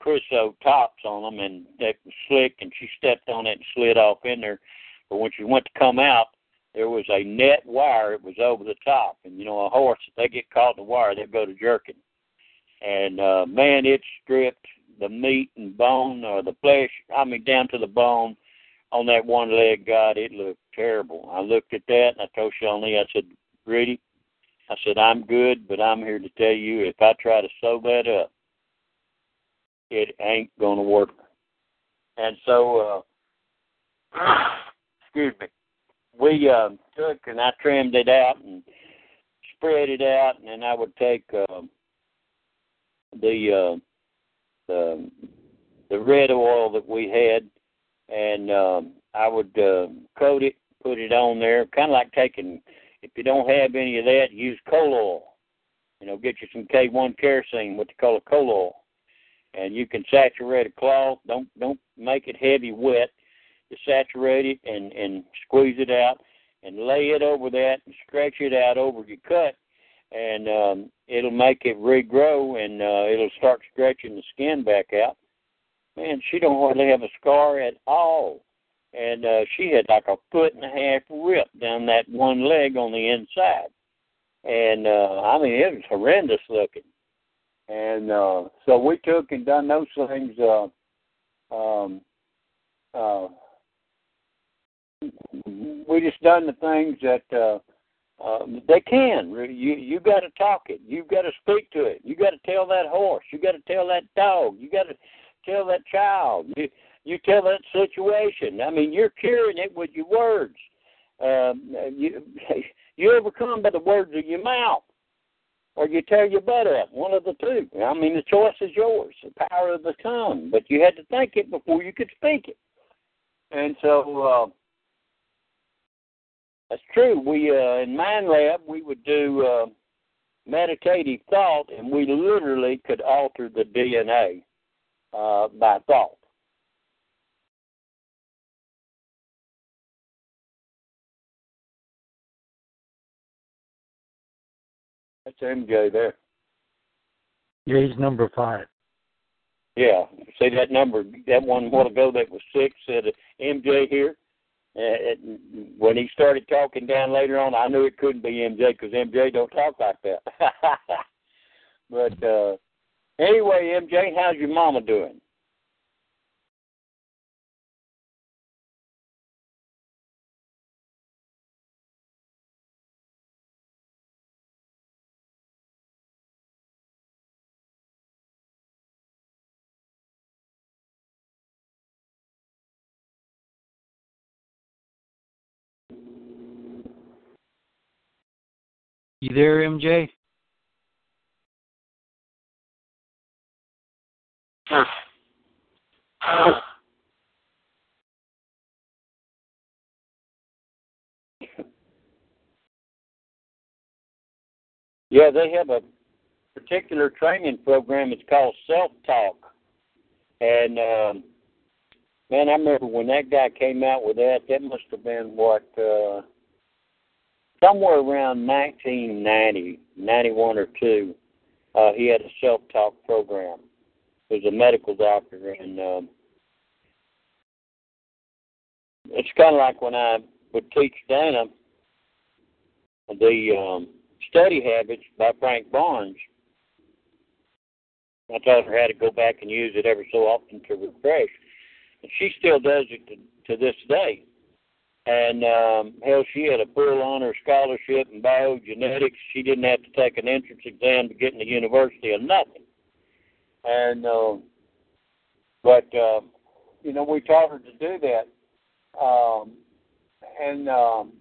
Crusoe tops on them, and they was slick, and she stepped on it and slid off in there. But when she went to come out, there was a net wire. It was over the top, and you know a horse if they get caught in the wire, they go to jerking. And uh, man, it stripped the meat and bone or the flesh. I mean, down to the bone on that one leg. God, it looked terrible. I looked at that and I told Shawnee, I said, Rudy, I said I'm good, but I'm here to tell you if I try to sew that up, it ain't gonna work. And so, uh, excuse me we uh, took and I trimmed it out and spread it out, and then I would take uh, the uh, the the red oil that we had, and um, I would uh, coat it, put it on there, kind of like taking. If you don't have any of that, use coal oil. You know, get you some K1 kerosene, what they call a coal oil, and you can saturate a cloth. Don't don't make it heavy wet to saturate it and and squeeze it out and lay it over that and stretch it out over your cut and um it'll make it regrow and uh it'll start stretching the skin back out man she don't hardly have a scar at all and uh she had like a foot and a half rip down that one leg on the inside and uh i mean it was horrendous looking and uh so we took and done those things uh um uh we just done the things that uh, uh, they can. You you got to talk it. You've got to speak to it. You got to tell that horse. You got to tell that dog. You got to tell that child. You you tell that situation. I mean, you're curing it with your words. Um, you you overcome by the words of your mouth, or you tear your butt up. One of the two. I mean, the choice is yours. The power of the tongue. But you had to think it before you could speak it. And so. Uh, that's true. We uh, in Mind Lab we would do uh, meditative thought, and we literally could alter the DNA uh, by thought. That's MJ there. Yeah, he's number five. Yeah, see that number, that one while ago that was six said MJ here. Uh, when he started talking down later on, I knew it couldn't be MJ because MJ don't talk like that. but uh anyway, MJ, how's your mama doing? You there, MJ? Yeah, they have a particular training program. It's called Self Talk, and um, man, I remember when that guy came out with that. That must have been what uh, somewhere around 1990, 91 or two. Uh, he had a Self Talk program. He was a medical doctor, and um, it's kind of like when I would teach Dana the um, study habits by Frank Barnes. I taught her how to go back and use it every so often to refresh, and she still does it to, to this day. And um, hell, she had a full honor scholarship in biogenetics. She didn't have to take an entrance exam to get in the university or nothing. And uh, but uh, you know, we taught her to do that. Um, and um,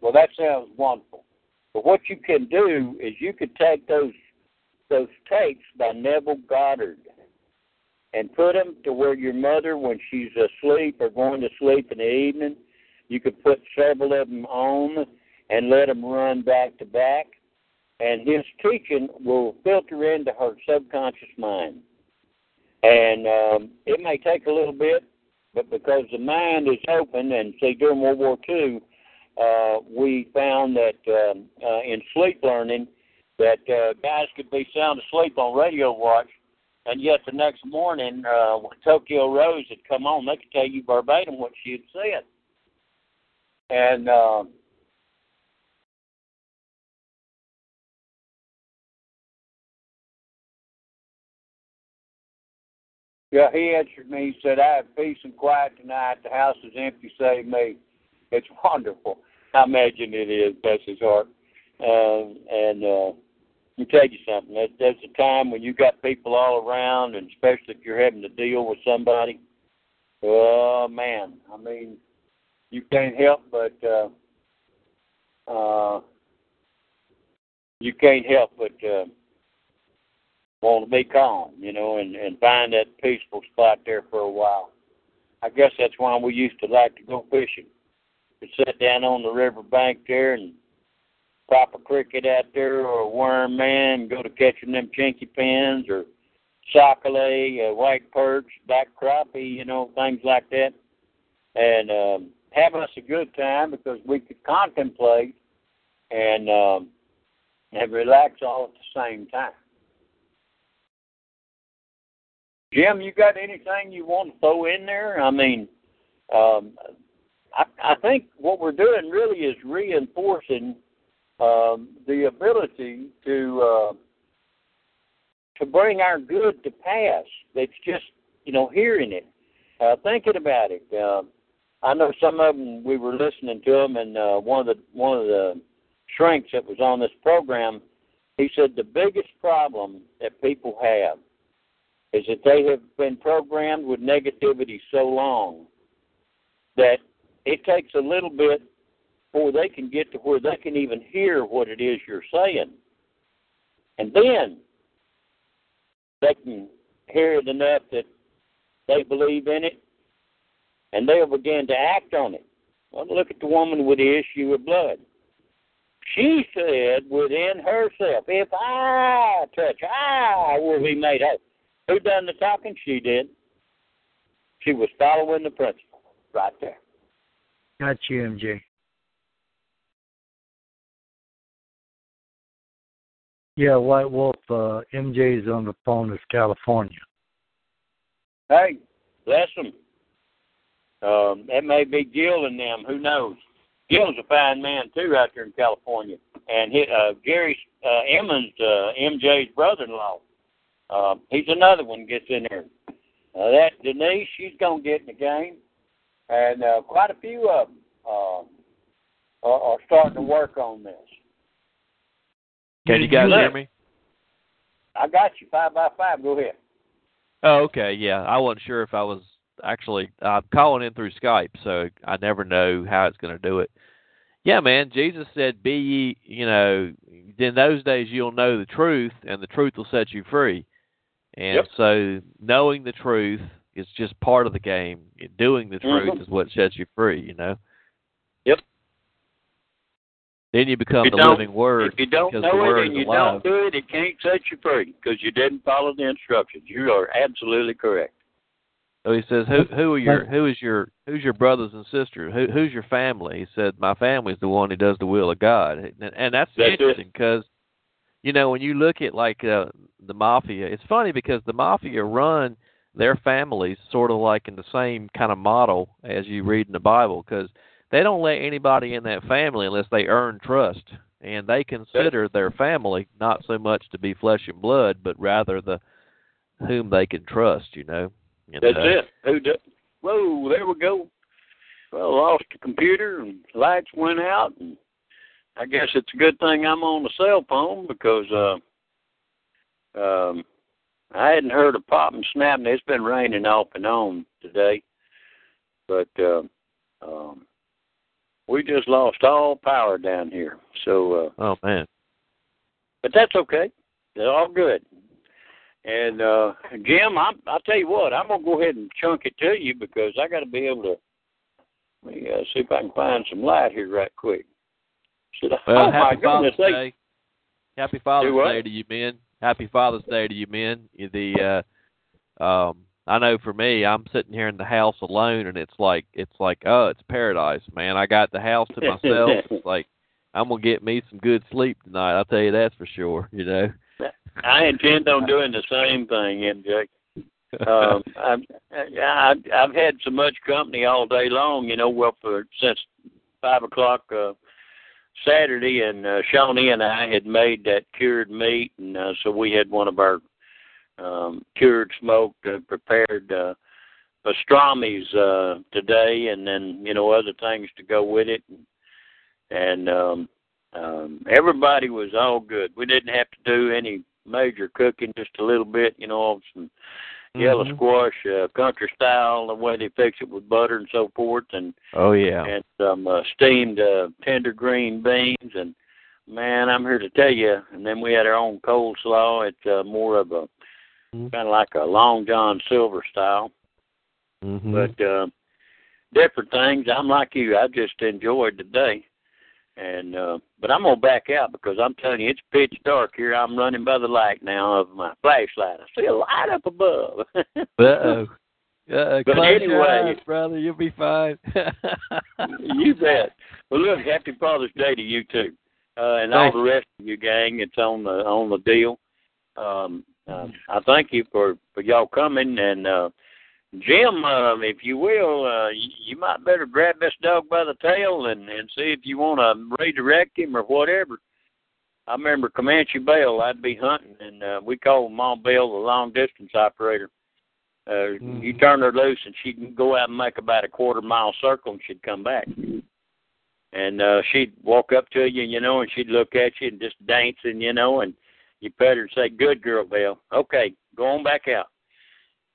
well, that sounds wonderful. But what you can do is you could take those those tapes by Neville Goddard and put them to where your mother, when she's asleep or going to sleep in the evening, you could put several of them on and let them run back to back, and his teaching will filter into her subconscious mind. And um, it may take a little bit, but because the mind is open, and see during World War II, uh, we found that um, uh, in sleep learning, that uh, guys could be sound asleep on radio watch, and yet the next morning, uh, when Tokyo Rose had come on, they could tell you verbatim what she had said. And um, yeah, he answered me. He said, "I have peace and quiet tonight. The house is empty. Save me." It's wonderful. I imagine it is. Bless his heart. Um, and uh, let me tell you something. There's a time when you got people all around, and especially if you're having to deal with somebody. Oh man, I mean, you can't help but uh, uh, you can't help but uh, want to be calm, you know, and and find that peaceful spot there for a while. I guess that's why we used to like to go fishing. We sit down on the river bank there and pop a cricket out there or a worm man, go to catching them chinquapins or sockeye, uh, white perch, black crappie, you know, things like that. And um, have us a good time because we could contemplate and um, and relax all at the same time. Jim, you got anything you want to throw in there? I mean, um, I, I think what we're doing really is reinforcing um, the ability to uh, to bring our good to pass. It's just you know hearing it, uh, thinking about it. Uh, I know some of them. We were listening to them, and uh, one of the one of the shrinks that was on this program, he said the biggest problem that people have is that they have been programmed with negativity so long that it takes a little bit before they can get to where they can even hear what it is you're saying. And then they can hear it enough that they believe in it and they'll begin to act on it. Well, look at the woman with the issue of blood. She said within herself, if I touch, I will be made whole. Who done the talking? She did. She was following the principle right there. Got you, MJ. Yeah, White Wolf, uh, MJ's on the phone is California. Hey, bless them. Um, that may be Gil and them. Who knows? Gil's a fine man too out there in California, and he, uh, Gary uh, Emmons, uh, MJ's brother-in-law. Uh, he's another one gets in there. Uh, that Denise, she's gonna get in the game, and uh, quite a few of them uh, are, are starting to work on this. Can you guys hear me? I got you five by five. Go ahead. Oh, okay. Yeah, I wasn't sure if I was actually I'm calling in through Skype, so I never know how it's going to do it. Yeah, man. Jesus said, "Be ye, you know, in those days you'll know the truth, and the truth will set you free." And Yep. so, knowing the truth is just part of the game. Doing the truth Mhm. is what sets you free. You know. Yep. Then you become you the living word If you don't because the know word it and you alive. don't do it, it can't set you free because you didn't follow the instructions. You are absolutely correct. So he says, "Who who are your who is your who's your brothers and sisters? Who who's your family?" He said, "My family's the one who does the will of God," and, and that's, That's interesting because, you know, when you look at like uh, the mafia, it's funny because the mafia run their families sort of like in the same kind of model as you read in the Bible because they don't let anybody in that family unless they earn trust. And they consider their family not so much to be flesh and blood but rather the whom they can trust you know and, That's uh, it. Who do, whoa, there we go. Well, lost the computer and lights went out, and I guess it's a good thing I'm on the cell phone because uh, um, I hadn't heard a popping, snapping. It's been raining off and on today, but uh, um, we just lost all power down here. So, uh, oh man but that's okay. They're all good. And uh Jim, I'm I'll tell you what, I'm gonna go ahead and chunk it to you because I gotta be able to let me uh, see if I can find some light here right quick. Should I, well oh happy father's goodness, they, day happy father's day to you men happy father's day to you men the uh um I know for me, I'm sitting here in the house alone, and it's like it's like oh, it's paradise, man. I got the house to myself. it's like I'm gonna get me some good sleep tonight. I'll tell you that's for sure. You know. I intend on doing the same thing, MJ. um, I've, I, I've had so much company all day long, you know, well, for since five o'clock uh, Saturday, and uh, Shawnee and I had made that cured meat, and uh, so we had one of our um, cured smoked uh, prepared uh, pastrami's uh, today, and then you know other things to go with it, and, and um, um, everybody was all good. We didn't have to do any major cooking, just a little bit, you know, some yellow Mhm. squash, uh, country style, the way they fix it with butter and so forth, and Oh yeah. and some uh, steamed uh, tender green beans. And man, I'm here to tell you. And then we had our own coleslaw. It's uh, more of a Mhm. kind of like a Long John Silver style, hmm but uh, different things. I'm like you. I just enjoyed the day. And uh but I'm gonna back out because I'm telling you it's pitch dark here. I'm running by the light now of my flashlight. I see a light up above. Uh, But close your anyway- eyes, brother, you'll be fine. you bet. Well, look, happy Father's Day to you too, uh, and all the rest of you gang. It's on the on the deal. Um, uh, I thank you for for y'all coming, and uh, Jim, uh, if you will, uh, you, you might better grab this dog by the tail and and see if you want to redirect him or whatever. I remember Comanche Bell. I'd be hunting, and uh, we called Mom Bell the long distance operator. Uh, You turn her loose, and she'd go out and make about a quarter mile circle, and she'd come back. And uh, she'd walk up to you, you know, and she'd look at you and just dancing, you know, and you pet her and say, "Good girl, Belle. Okay, go on back out."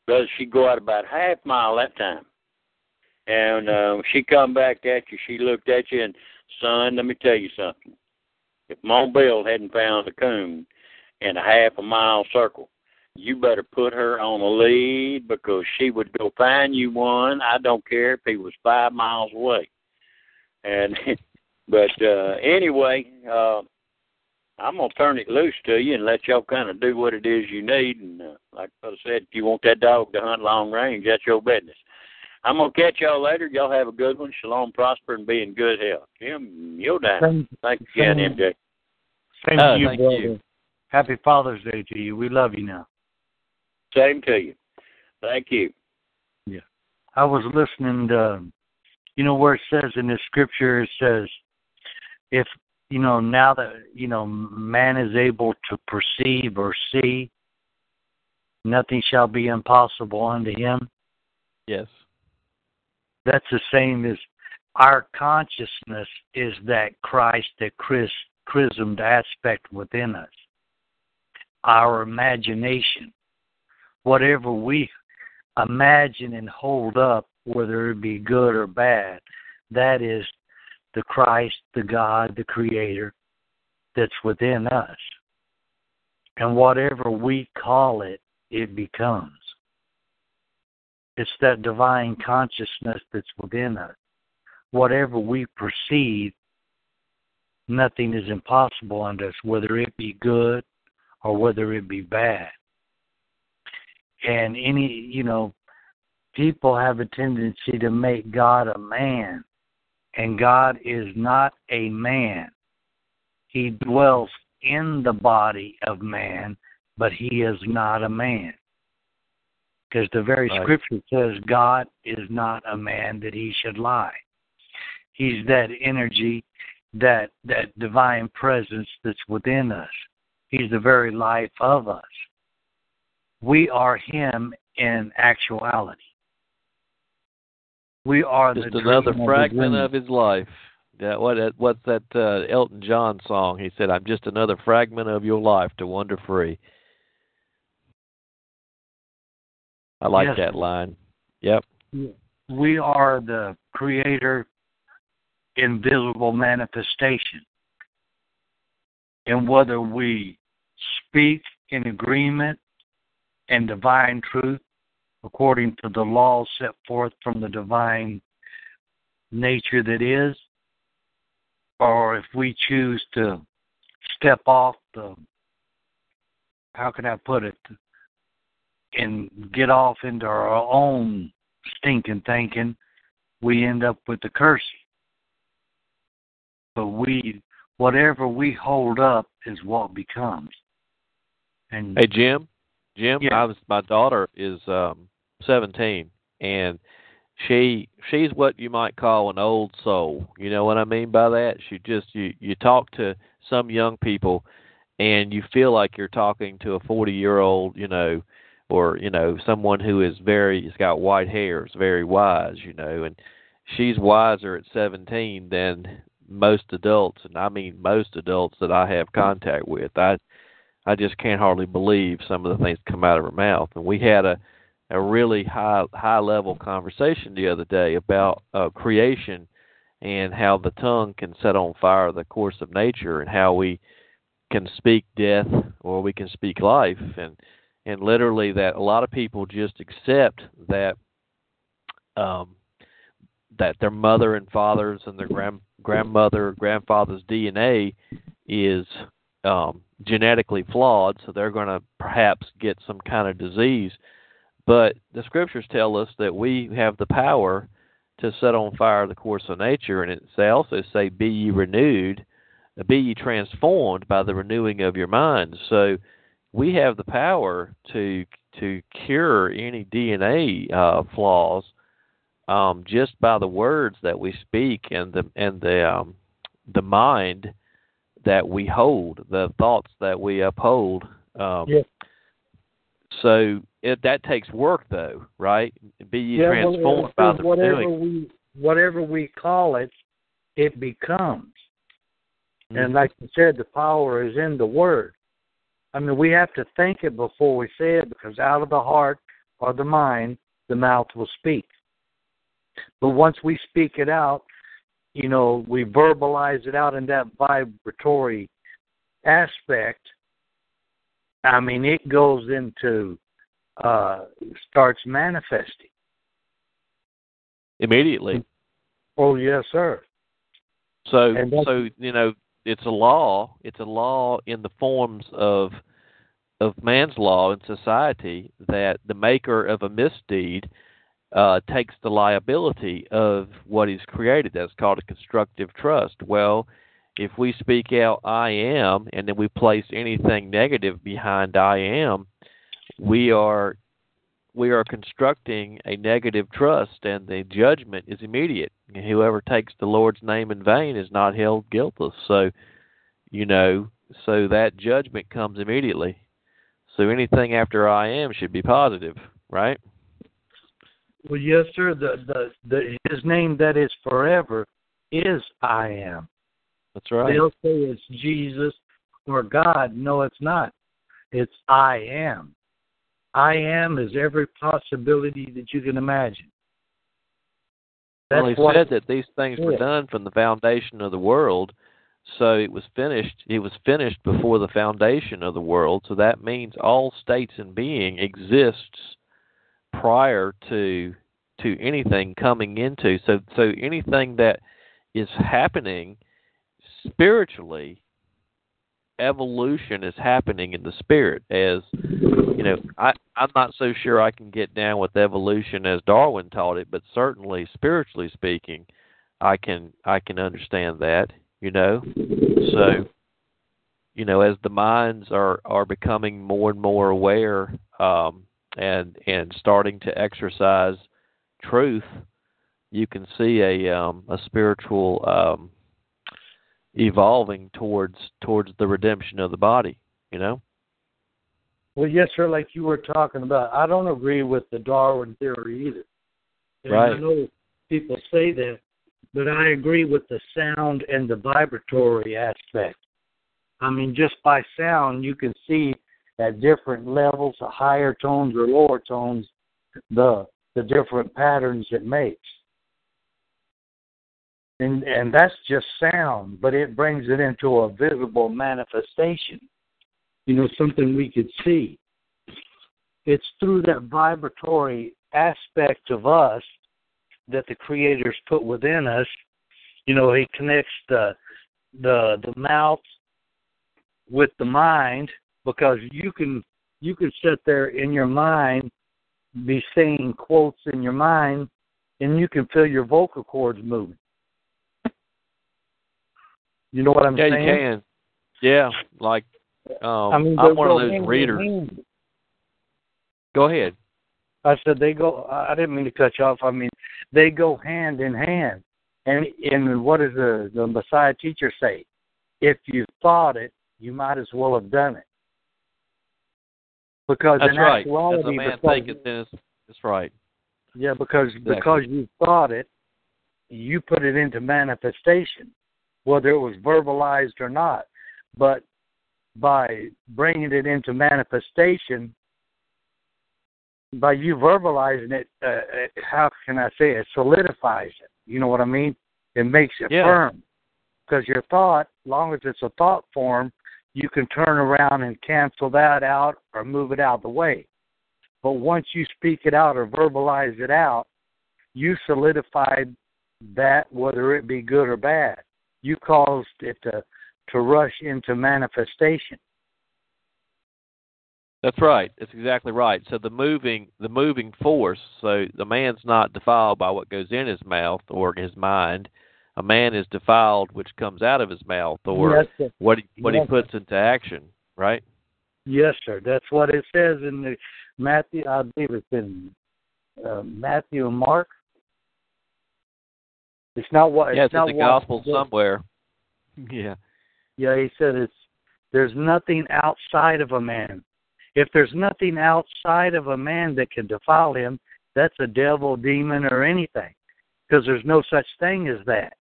Because she'd go out about half mile that time, and uh, she come back at you. She looked at you, and son, let me tell you something. If Mom Bell hadn't found a coon in a half a mile circle, you better put her on a lead because she would go find you one. I don't care if he was five miles away. And but uh anyway, uh I'm gonna turn it loose to you and let y'all kind of do what it is you need. And uh, like I said, if you want that dog to hunt long range, that's your business. I'm gonna catch y'all later. Y'all have a good one. Shalom, prosper, and be in good health. Jim, you're down. Same, Thank you again, same. MJ. same Oh, to you, thank brother. you. Happy Father's Day to you. We love you now. Same to you. Thank you. Yeah, I was listening to, you know, where it says in the scripture, it says, if, you know, now that, you know, man is able to perceive or see, nothing shall be impossible unto him. yes. That's the same as our consciousness is that Christ, that chris, chrismed aspect within us. Our imagination, whatever we imagine and hold up, whether it be good or bad, that is the Christ, the God, the Creator that's within us. And whatever we call it, it becomes. It's that divine consciousness that's within us. Whatever we perceive, nothing is impossible unto us, whether it be good or whether it be bad. And any, you know, people have a tendency to make God a man, and God is not a man. He dwells in the body of man, but he is not a man. because the very Right. scripture says God is not a man that he should lie. He's that energy, that that divine presence that's within us. He's the very life of us. We are him in actuality. We are Just the another fragment the of his life. Yeah, what what's that uh, Elton John song? He said, "I'm just another fragment of your life to wander free." I like Yes. that line. Yep. we are the creator invisible manifestation and whether we speak in agreement and divine truth according to the laws set forth from the divine nature that is or if we choose to step off the how can i put it and get off into our own stinking thinking, we end up with the curse. But we, whatever we hold up, is what becomes. And Hey Jim, Jim, Yeah. I was my daughter is um 17 and she she's what you might call an old soul. You know what I mean by that? She just you you talk to some young people and you feel like you're talking to a 40-year-old, you know, or you know, someone who is very has got white hair, is very wise, you know, and she's wiser at 17 than most adults and I mean most adults that I have contact with. I I just can't hardly believe some of the things come out of her mouth. And we had a a really high high level conversation the other day about uh, creation and how the tongue can set on fire the course of nature and how we can speak death or we can speak life and and literally that a lot of people just accept that um that their mother and fathers and their grand grandmother grandfather's DNA is um genetically flawed so they're going to perhaps get some kind of disease. But the scriptures tell us that we have the power to set on fire the course of nature and it they also say be ye renewed be ye transformed by the renewing of your mind. So we have the power to to cure any DNA uh, flaws um, just by the words that we speak and the and the um, the mind that we hold, the thoughts that we uphold. Um, Yeah. So it, that takes work, though, right? Be ye Yeah, transformed it by the whatever renewing. we whatever we call it, it becomes. And like you said, the power is in the word. I mean, we have to think it before we say it because out of the heart or the mind, the mouth will speak. But once we speak it out, you know, we verbalize it out in that vibratory aspect. I mean, it goes into, uh, starts manifesting. immediately. Oh, yes, sir. So so you know it's a law. It's a law in the forms of of man's law in society that the maker of a misdeed uh, takes the liability of what he's created. That's called a constructive trust. Well, if we speak out "I am" and then we place anything negative behind "I am," we are we are constructing a negative trust, and the judgment is immediate. And whoever takes the Lord's name in vain is not held guiltless. So, you know, so that judgment comes immediately. So anything after I am should be positive, right? Well, yes, sir. The, the the his name that is forever is I am. That's right. They'll say it's Jesus or God. No, it's not. It's I am. I am is every possibility that you can imagine. That's well, he what said that these things were done from the foundation of the world, so it was finished. It was finished before the foundation of the world. So that means all states and being exists prior to to anything coming into. So so anything that is happening spiritually, evolution is happening in the spirit. As you know, I I'm not so sure I can get down with evolution as Darwin taught it, but certainly spiritually speaking, I can I can understand that. You know, so you know as the minds are are becoming more and more aware um and and starting to exercise truth, you can see a um, a spiritual um, evolving towards towards the redemption of the body. You know. Well, yes, sir. Like you were talking about, I don't agree with the Darwin theory either. And Right. I know people say that, but I agree with the sound and the vibratory aspect. I mean, just by sound, you can see at different levels, the higher tones or lower tones, the the different patterns it makes. And and that's just sound, but it brings it into a visible manifestation. You know, something we could see. It's through that vibratory aspect of us that the creator's put within us. You know, he connects the the the mouth with the mind because you can you can sit there in your mind be saying quotes in your mind and you can feel your vocal cords moving. You know what I'm yeah, saying? you can. Yeah, like um, I mean, I'm one of those readers. hand. Go ahead. I said they go. I didn't mean to cut you off. I mean they go hand in hand. And and what does the the Messiah teacher say? If you thought it, you might as well have done it. Because That's in right. As actuality, a man because, thinketh, it's, it's right. yeah, because Exactly. because you thought it, you put it into manifestation, whether it was verbalized or not. But by bringing it into manifestation, by you verbalizing it, uh, how can I say it? Solidifies it. You know what I mean? It makes it Yeah. firm. Because your thought, long as it's a thought form, you can turn around and cancel that out or move it out of the way. But once you speak it out or verbalize it out, you solidified that, whether it be good or bad. You caused it to to rush into manifestation. That's right. That's exactly right. So the moving the moving force, so the man's not defiled by what goes in his mouth or his mind. A man is defiled which comes out of his mouth or yes, what he what he Yes. puts into action, right? yes, sir. That's what it says in the Matthew. I believe it's in uh, Matthew and Mark. It's not what. yeah, it's it's in the gospel somewhere. Yeah. Yeah, he said it's there's nothing outside of a man. If there's nothing outside of a man that can defile him, that's a devil, demon, or anything, because there's no such thing as that.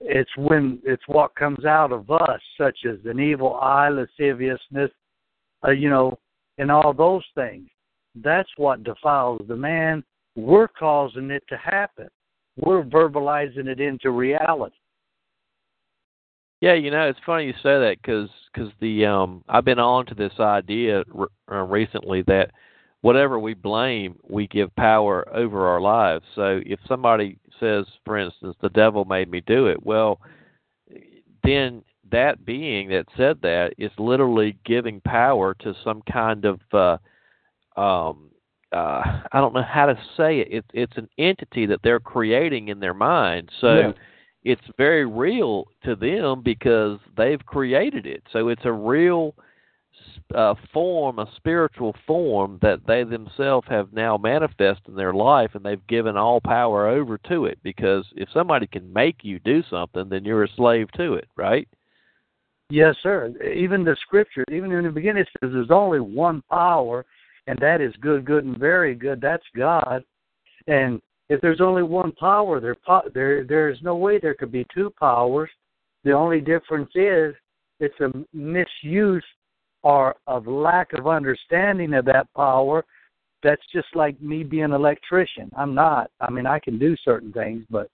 It's when it's what comes out of us, such as an evil eye, lasciviousness, uh, you know, and all those things. That's what defiles the man. We're causing it to happen. We're verbalizing it into reality. Yeah, you know, it's funny you say that because cause the um I've been on to this idea re- uh, recently that whatever we blame, we give power over our lives. So if somebody says, for instance, the devil made me do it, well, then that being that said that is literally giving power to some kind of uh um uh I don't know how to say it. It's it's an entity that they're creating in their mind. So Yeah. it's very real to them because they've created it. So it's a real uh, form, a spiritual form that they themselves have now manifest in their life, and they've given all power over to it. Because if somebody can make you do something, then you're a slave to it, right? Yes, sir. Even the scripture, even in the beginning, it says there's only one power, and that is good, good, and very good. That's God. And if there's only one power, there there there is no way there could be two powers. The only difference is it's a misuse or of lack of understanding of that power. That's just like me being an electrician. I'm not. I mean, I can do certain things, but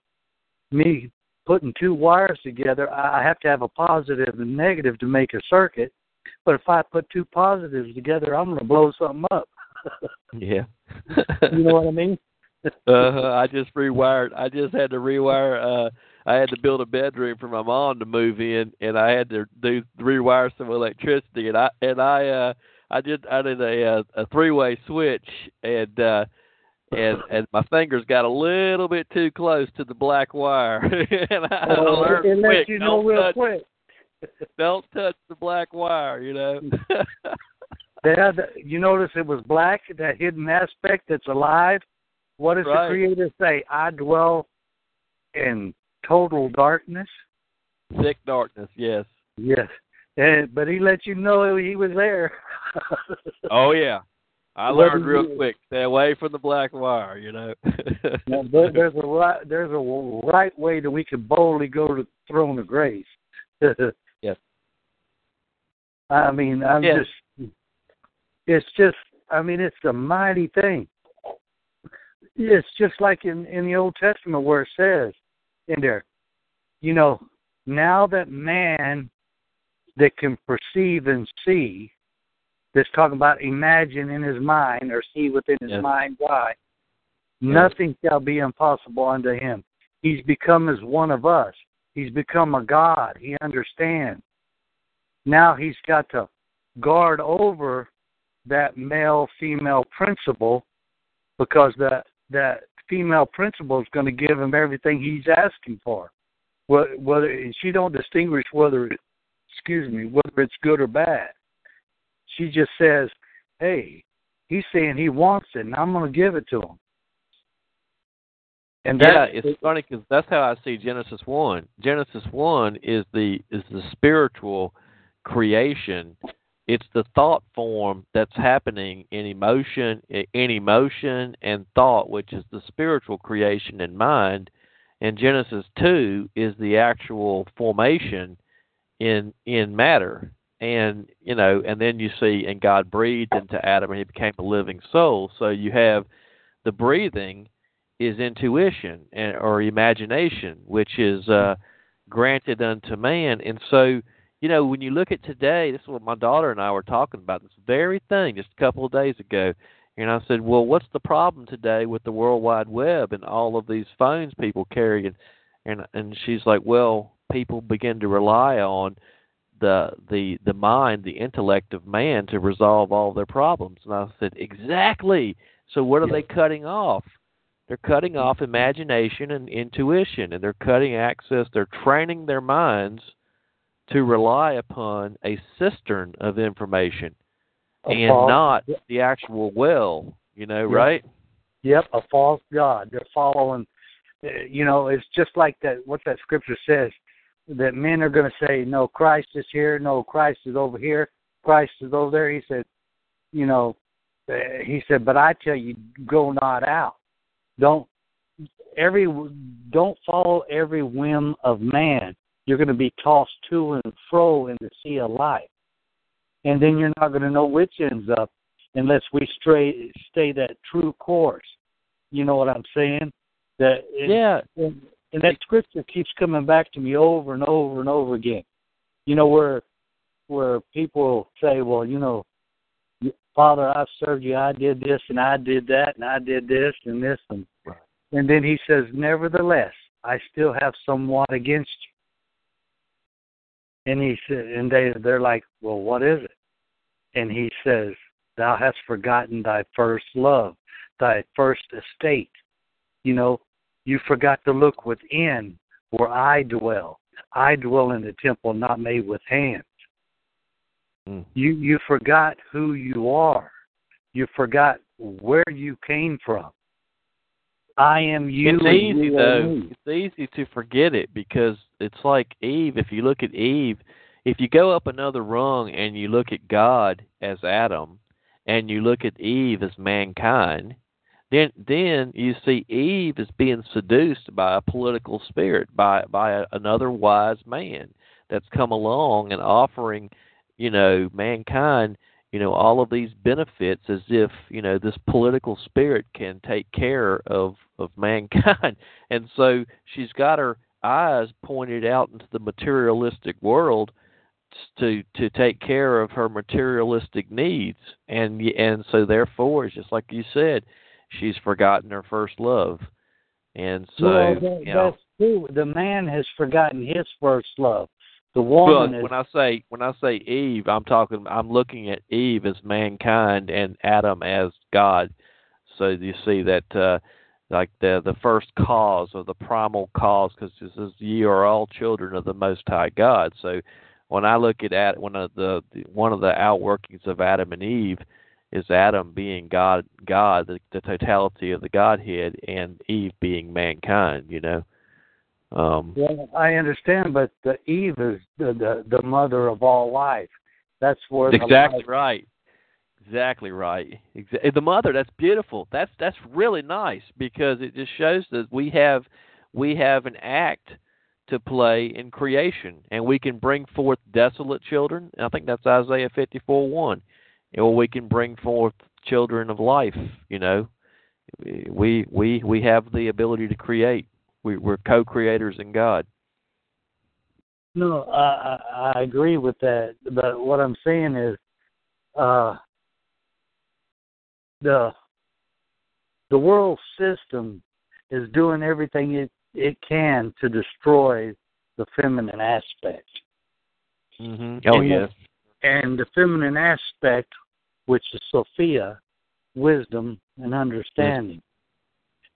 me putting two wires together, I I have to have a positive and negative to make a circuit. But if I put two positives together, I'm going to blow something up. Yeah. you know what I mean? uh, I just rewired. I just had to rewire. uh I had to build a bedroom for my mom to move in, and I had to do rewire some electricity. And I and I uh I did I did a uh, a, three way switch, and uh and and my fingers got a little bit too close to the black wire, and I Uh, learned quick. you know don't real touch, quick. Don't touch the black wire, you know. You notice it was black, that hidden aspect that's alive. What does Right. the Creator say? I dwell in total darkness. Thick darkness, yes. Yes, and, but He let you know He was there. Oh yeah. I What learned real quick. Stay away from the black wire, you know. Now, there, there's a right, there's a right way that we can boldly go to the throne of grace. Yes. I mean, I'm Yes. just, it's just, I mean, it's a mighty thing. It's just like in in the Old Testament where it says in there, you know, now that man that can perceive and see, that's talking about imagine in his mind or see within his Yes. mind why, nothing shall be impossible unto him. He's become as one of us. He's become a God. He understands. Now he's got to guard over that male female principle because that that female principal is going to give him everything he's asking for. Whether, whether and she don't distinguish whether it, excuse me whether it's good or bad. She just says, "Hey, he's saying he wants it, and I'm going to give it to him." And yeah, it's funny because that's how I see Genesis one. Genesis one is the is the spiritual creation. It's the thought form that's happening in emotion, in emotion and thought, which is the spiritual creation in mind. And Genesis two is the actual formation in in matter. And you know, and then you see, and God breathed into Adam, and he became a living soul. So you have the breathing is intuition and, or imagination, which is uh, granted unto man. And so, you know, when you look at today, this is what my daughter and I were talking about this very thing just a couple of days ago. And I said, well, what's the problem today with the World Wide Web and all of these phones people carry? And and, and she's like, well, people begin to rely on the the the mind, the intellect of man to resolve all their problems. And I said, exactly. So what are they cutting off? They're cutting off imagination and intuition, and they're cutting access. They're training their minds to rely upon a cistern of information a and false- not the actual well. You know, Yeah. right? Yep, a false god. They're following. uh, You know, it's just like that. What that scripture says that men are going to say, "No, Christ is here. No, Christ is over here. Christ is over there." He said, "You know," uh, he said, "But I tell you, go not out. Don't every don't follow every whim of man. You're going to be tossed to and fro in the sea of life, and then you're not going to know which ends up unless we stray stay that true course. You know what I'm saying? That it- Yeah. and, and that scripture keeps coming back to me over and over and over again. You know where where people say, "Well, you know, Father, I've served you. I did this and I did that and I did this and this and Right. and then he says, "Nevertheless, I still have somewhat against you." And he said, and they they're like, "Well, what is it?" And he says, "Thou hast forgotten thy first love, thy first estate. You know, you forgot to look within where I dwell. I dwell in the temple not made with hands. Mm. You you forgot who you are. You forgot where you came from. I am you. it's and easy you though. me. It's easy to forget it because it's like Eve. If you look at Eve, if you go up another rung and you look at God as Adam, and you look at Eve as mankind, then then you see Eve is being seduced by a political spirit, by by a, another wise man that's come along and offering, you know, mankind you know all of these benefits as if you know this political spirit can take care of of mankind and so she's got her eyes pointed out into the materialistic world to to take care of her materialistic needs and and so therefore it's just like you said she's forgotten her first love and so well, that, you know that's true. The man has forgotten his first love. The woman is when I say when I say Eve, I'm talking. I'm looking at Eve as mankind and Adam as God. So you see that, uh, like the the first cause or the primal cause, because it says ye are all children of the Most High God. So when I look at Ad, one of the, the one of the outworkings of Adam and Eve is Adam being God, God, the, the totality of the Godhead, and Eve being mankind. You know. Um, Well, I understand, but the Eve is the the, the mother of all life. That's where exactly life- right. Exactly right. Exactly. the mother. That's beautiful. That's that's really nice because it just shows that we have we have an act to play in creation, and we can bring forth desolate children. I think that's Isaiah fifty four one. Or we can bring forth children of life. You know, we we we have the ability to create. We, we're co-creators in God. No, I, I I agree with that, but what I'm saying is, uh, the the world system is doing everything it it can to destroy the feminine aspect, Mm-hmm. Oh And yes. and the feminine aspect, which is Sophia, wisdom and understanding,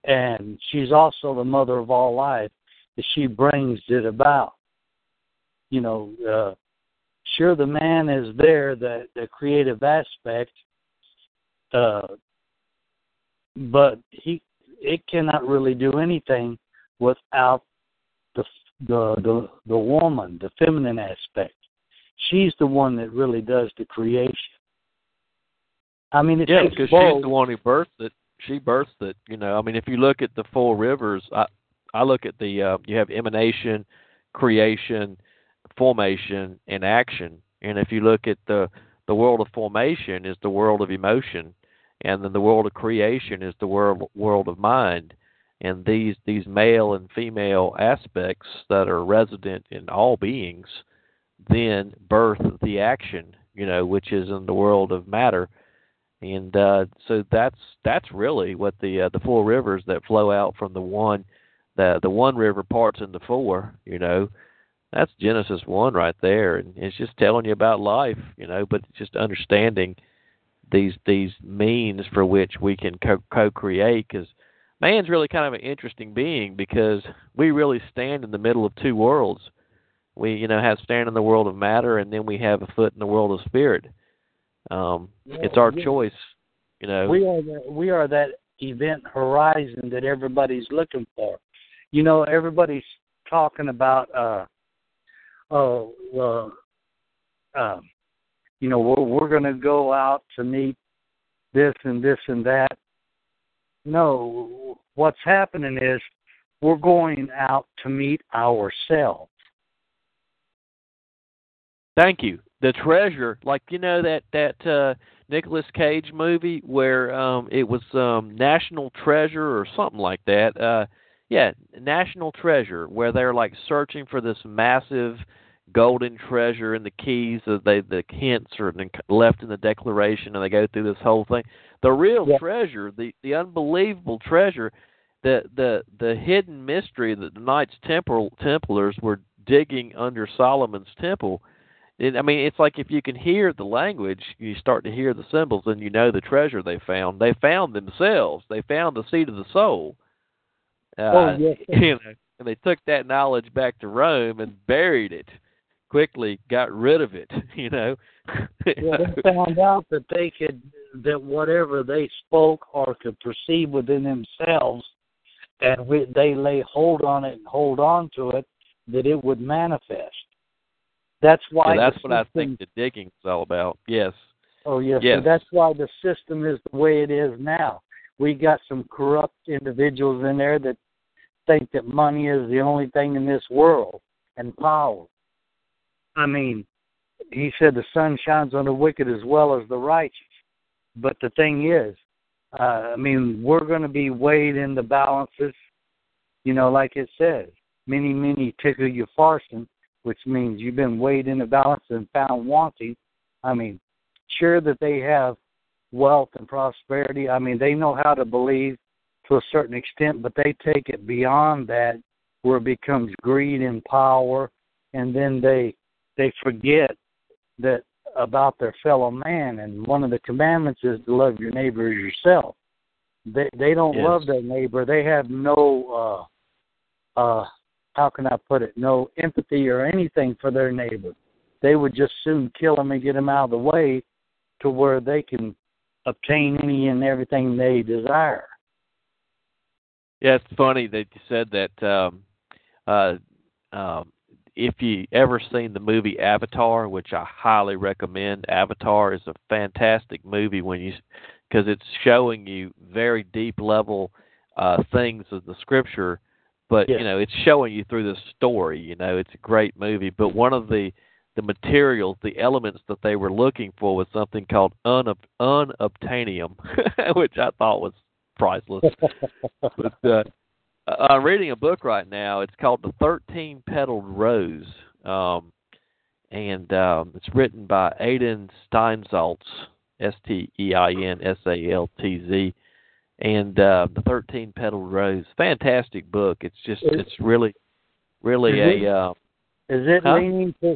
and she's also the mother of all life. That she brings it about. You know, uh, sure the man is there, the the creative aspect, uh, but he it cannot really do anything without the the the the woman, the feminine aspect. She's the one that really does the creation. I mean, it Yeah, because both. she's the one who birthed it. She birthed it. You know, I mean, if you look at the four rivers, I I look at the uh, you have emanation, creation, formation, and action. And if you look at the the world of formation is the world of emotion, and then the world of creation is the world world of mind. And these these male and female aspects that are resident in all beings then birth the action, you know, which is in the world of matter and uh, so that's that's really what the uh, the four rivers that flow out from the one the the one river parts into four you know. That's genesis one right there and it's just telling you about life you know but just understanding these these means for which we can co- co-create because man's really kind of an interesting being because we really stand in the middle of two worlds. We you know have stand in the world of matter and then we have a foot in the world of spirit um it's our Yeah. choice you know We are the, we are that event horizon that everybody's looking for. You know, everybody's talking about uh oh well um you know, we're we're gonna go out to meet this and this and that. No, what's happening is we're going out to meet ourselves. Thank you. The treasure, like you know that that uh Nicolas Cage movie where um it was um National Treasure or something like that. Uh yeah, National Treasure where they're like searching for this massive golden treasure and the keys that they the hints are left in the declaration and they go through this whole thing. The real Yeah. treasure, the the unbelievable treasure, the the the hidden mystery that the Knights Templar Templars were digging under Solomon's temple it, I mean, it's like if you can hear the language, you start to hear the symbols, and you know the treasure they found. They found themselves. They found the seed of the soul. Uh, Oh, yes, you know, and they took that knowledge back to Rome and buried it. Quickly got rid of it. You know. Yeah, they found out that they could that whatever they spoke or could perceive within themselves, and we, they lay hold on it and hold on to it, that it would manifest. That's why. Yeah, that's what I think the digging is all about. Yes. Oh yes, Yes. so that's why the system is the way it is now. We got some corrupt individuals in there that think that money is the only thing in this world and power. I mean, he said the sun shines on the wicked as well as the righteous. But the thing is, uh, I mean, we're going to be weighed in the balances, you know, like it says, mene, mene, tekel, upharsin, which means you've been weighed in the balance and found wanting. I mean, sure that they have wealth and prosperity. I mean, they know how to believe to a certain extent, but they take it beyond that where it becomes greed and power and then they they forget that about their fellow man and one of the commandments is to love your neighbor as yourself. They they don't Yes. love their neighbor. They have no uh uh how can I put it? No empathy or anything for their neighbor. they would just soon kill him and get him out of the way to where they can obtain any and everything they desire. Yeah, it's funny that you said that. Um, uh, um, if you ever seen the movie Avatar, which I highly recommend, Avatar is a fantastic movie when you because it's showing you very deep level uh, things of the scripture, but Yes. you know it's showing you through the story. You know, it's a great movie. But one of the the materials, the elements that they were looking for was something called unub- unobtainium, which I thought was priceless. but uh, I'm reading a book right now. It's called The Thirteen Petaled Rose, um, and um, it's written by Adin Steinsaltz, S T E I N S A L T Z, and uh, The Thirteen Petaled Rose. Fantastic book. It's just Is- it's really really Is it- a uh, Is it Huh? leaning to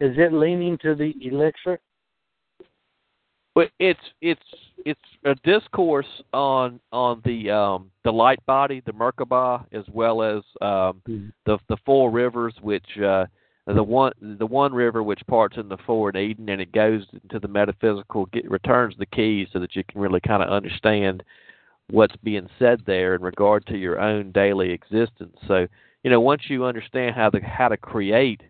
is it leaning to the elixir? But it's it's it's a discourse on on the um the light body, the Merkabah, as well as um the the four rivers, which uh the one the one river which parts in the four in Eden, and it goes into the metaphysical, get, returns the keys so that you can really kind of understand what's being said there in regard to your own daily existence. So you know once you understand how to how to create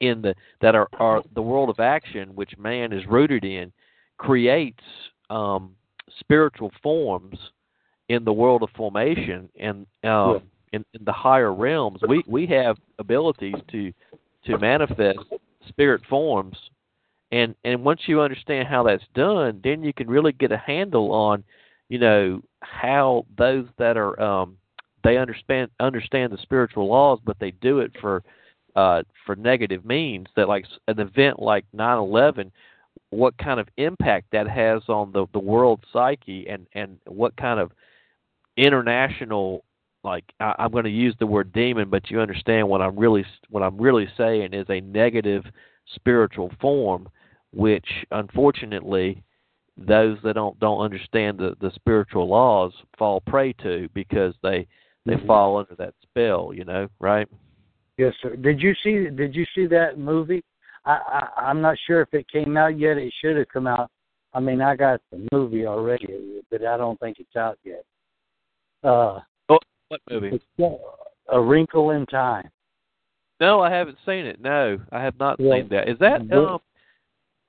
in the that are, are the world of action which man is rooted in creates um, spiritual forms in the world of formation and um, in, in the higher realms. We we have abilities to to manifest spirit forms, and and once you understand how that's done, then you can really get a handle on, you know, how those that are um, they understand understand the spiritual laws, but they do it for uh, for negative means. That like an event like nine eleven what kind of impact that has on the the world psyche and and what kind of international like I, I'm going to use the word demon, but you understand what I'm really what I'm really saying is a negative spiritual form, which unfortunately those that don't don't understand the the spiritual laws fall prey to because they they Mhm. fall under that spell, you know, right? Yes, sir. Did you see Did you see that movie? I, I I'm not sure if it came out yet. It should have come out. I mean, I got the movie already, but I don't think it's out yet. Uh, What movie? A Wrinkle in Time. No, I haven't seen it. No, I have not Yeah. seen that. Is that um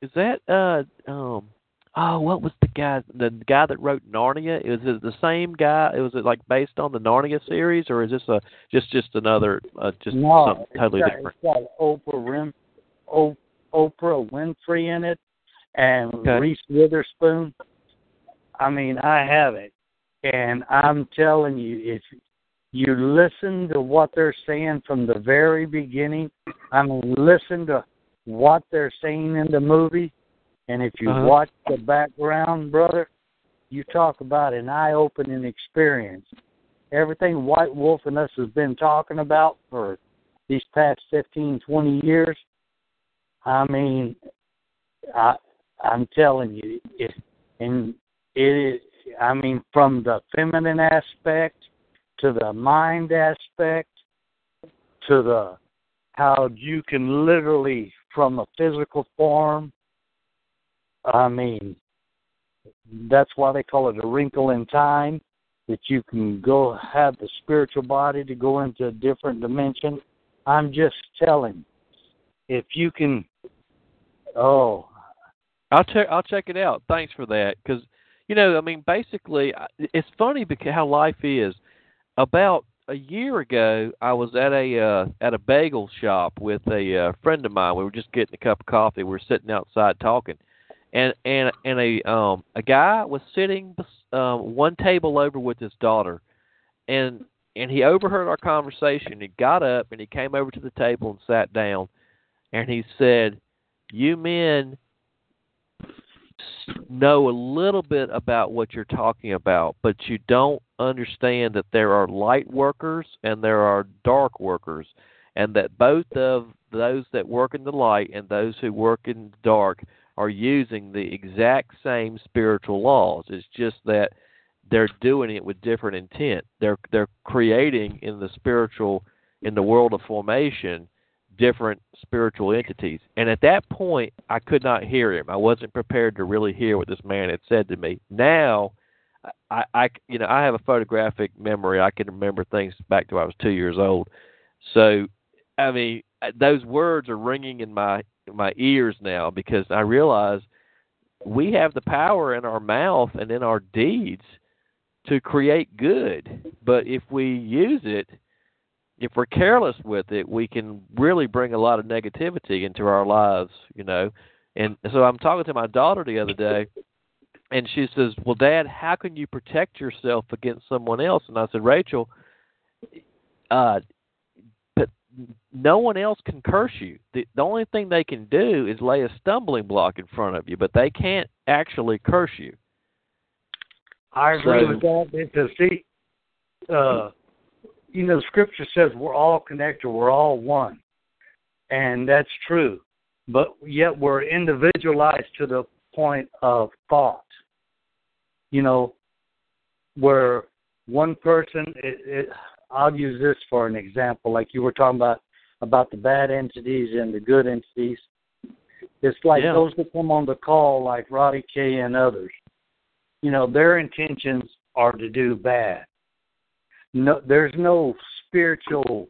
is that uh um oh what was the guy the guy that wrote Narnia? Is it the same guy? Was it like based on the Narnia series or is this a just just another uh, just no, something totally it's got, different? It's got Oprah Rim, o, Oprah Winfrey in it, and Okay. Reese Witherspoon. I mean, I have it, and I'm telling you, if you listen to what they're saying from the very beginning, I mean, listen to what they're saying in the movie, and if you Uh-huh. watch the background, brother, you talk about an eye-opening experience. Everything White Wolf and us has been talking about for these past fifteen, twenty years. I mean, I I'm telling you, it, and it is. I mean, from the feminine aspect to the mind aspect to the how you can literally from a physical form. I mean, that's why they call it a wrinkle in time. That you can go have the spiritual body to go into a different dimension. I'm just telling. If you can, oh, I'll check. I'll check it out. Thanks for that. Because you know, I mean, basically, it's funny because how life is. About a year ago, I was at a uh, at a bagel shop with a uh, friend of mine. We were just getting a cup of coffee. We were sitting outside talking, and and and a um a guy was sitting um one table over with his daughter, and and he overheard our conversation. He got up and he came over to the table and sat down, and he said, "You men." know a little bit about what you're talking about, but you don't understand that there are light workers and there are dark workers, and that both of those that work in the light and those who work in the dark are using the exact same spiritual laws. It's just that they're doing it with different intent. They're they're creating in the spiritual in the world of formation different spiritual entities. And at that point, I could not hear him. I wasn't prepared to really hear what this man had said to me. Now, I, I you know, I have a photographic memory. I can remember things back to when I was two years old. So, I mean, those words are ringing in my my ears now because I realize we have the power in our mouth and in our deeds to create good. But if we use it, if we're careless with it, we can really bring a lot of negativity into our lives, you know. And so I'm talking to my daughter the other day, and she says, "Well, Dad, how can you protect yourself against someone else?" And I said, "Rachel, uh, no one else can curse you. The, the only thing they can do is lay a stumbling block in front of you, but they can't actually curse you." I agree So- with that because see, uh, you know, Scripture says we're all connected, we're all one, and that's true. But yet we're individualized to the point of thought. You know, where one person, it, it, I'll use this for an example, like you were talking about about the bad entities and the good entities. It's like Yeah. those that come on the call, like Roddy K and others you know their intentions are to do bad no there's no spiritual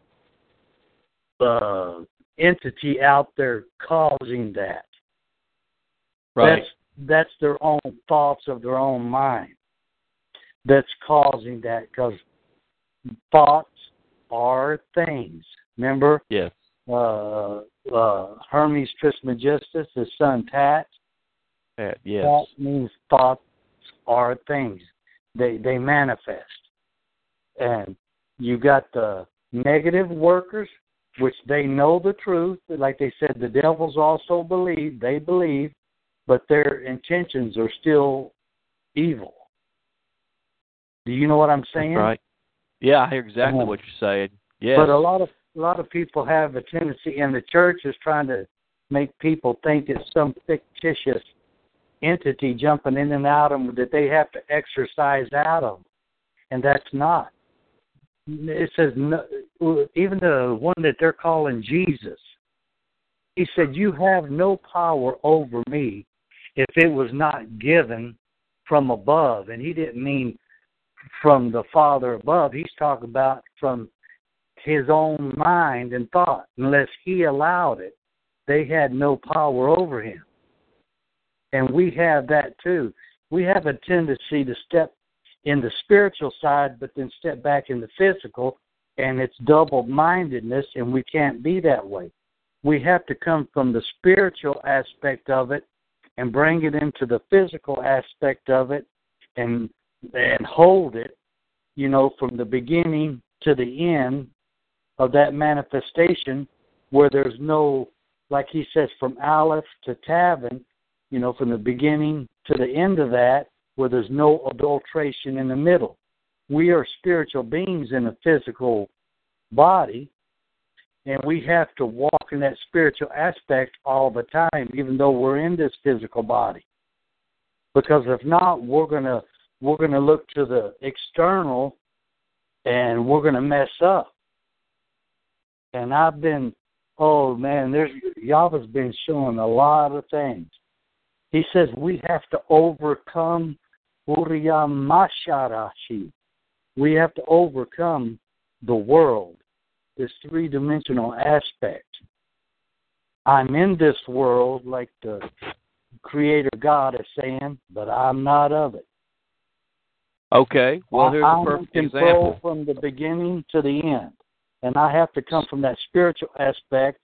uh entity out there causing that Right. that's that's their own thoughts of their own mind that's causing that because thoughts are things remember Yes. uh uh hermes trismegistus his son tat Yeah, yes. that means thoughts are things. They they manifest. And you got the negative workers, which they know the truth. Like they said, the devils also believe, they believe, but their intentions are still evil. Do you know what I'm saying? That's right. Yeah, I hear exactly what you're saying. Yes. But a lot of a lot of people have a tendency, and the church is trying to make people think it's some fictitious entity jumping in and out of them that they have to exercise out of, and that's not. It says no, even the one that they're calling Jesus. He said, "You have no power over me if it was not given from above," and he didn't mean from the Father above. He's talking about from his own mind and thought. Unless he allowed it, they had no power over him. And we have that too. We have a tendency to step in the spiritual side, but then step back in the physical, and it's double mindedness, and we can't be that way. We have to come from the spiritual aspect of it and bring it into the physical aspect of it and and hold it, you know, from the beginning to the end of that manifestation where there's no like he says from Aleph to Tavin, you know, from the beginning to the end of that, where there's no adulteration in the middle. We are spiritual beings in a physical body, and we have to walk in that spiritual aspect all the time, even though we're in this physical body. Because if not, we're gonna we're gonna look to the external, and we're gonna mess up. And I've been, oh man, there's Yahweh's been showing a lot of things. He says we have to overcome Uriyamasharashi. We have to overcome the world, this three dimensional aspect. I'm in this world, like the Creator God is saying, but I'm not of it. Okay. Well, here's a I'm perfect in example. from the beginning to the end. And I have to come from that spiritual aspect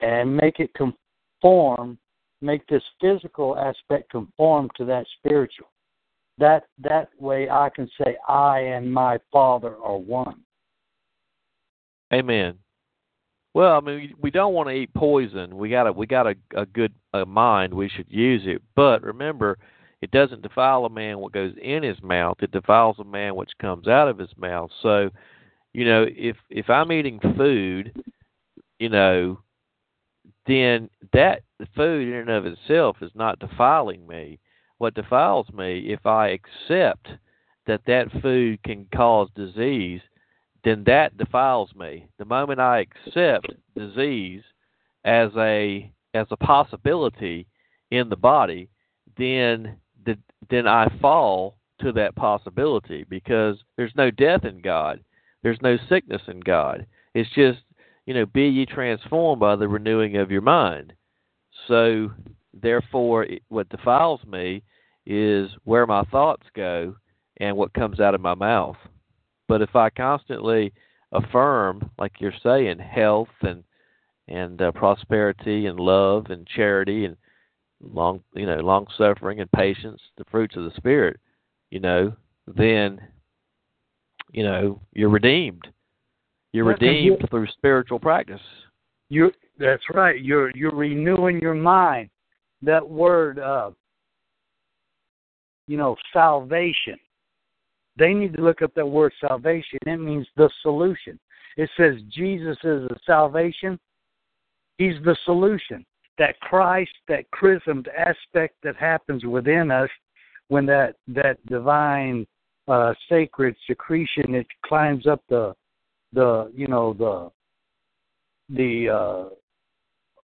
and make it conform, make this physical aspect conform to that spiritual. That that way I can say I and my Father are one. Amen. Well, I mean, we don't want to eat poison. We got a we got a, a good a mind. We should use it. But remember, it doesn't defile a man what goes in his mouth. It defiles a man which comes out of his mouth. So, you know, if if I'm eating food, you know, then that food in and of itself is not defiling me. What defiles me if I accept that that food can cause disease, then that defiles me. The moment I accept disease as a as a possibility in the body, then the, then I fall to that possibility because there's no death in God. There's no sickness in God. It's just, you know, be ye transformed by the renewing of your mind. So, therefore, what defiles me is where my thoughts go and what comes out of my mouth. But if I constantly affirm, like you're saying, health and and uh, prosperity and love and charity and long you know long suffering and patience, the fruits of the spirit, you know, then you know you're redeemed. You're redeemed you, through spiritual practice. You that's right. You're you're renewing your mind. That word, uh, you know, salvation. They need to look up that word salvation. It means the solution. It says Jesus is the salvation. He's the solution. That Christ, that chrismed aspect that happens within us when that that divine uh, sacred secretion it climbs up the the you know the the uh,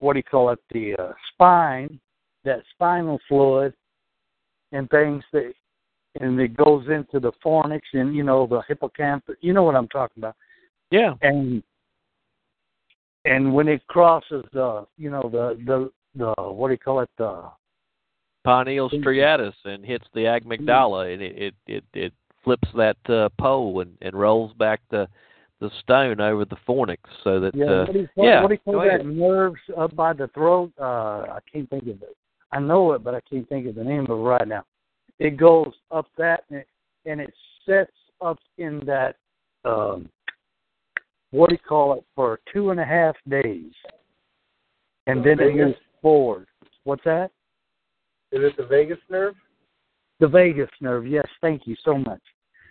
what do you call it? The uh, spine that spinal fluid and things that and it goes into the fornix and you know the hippocampus you know what I'm talking about. Yeah. And and when it crosses the you know the the the what do you call it the pineal striatus and hits the amygdala and it it it, it flips that uh, pole and, and rolls back the the stone over the fornix so that yeah uh, what do you call, yeah what do you call that ahead. nerves up by the throat? Uh I can't think of it. I know it but I can't think of the name of it right now. It goes up that and it, and it sets up in that um what do you call it for two and a half days and then it moves forward what's that Is it the vagus nerve? the vagus nerve yes thank you so much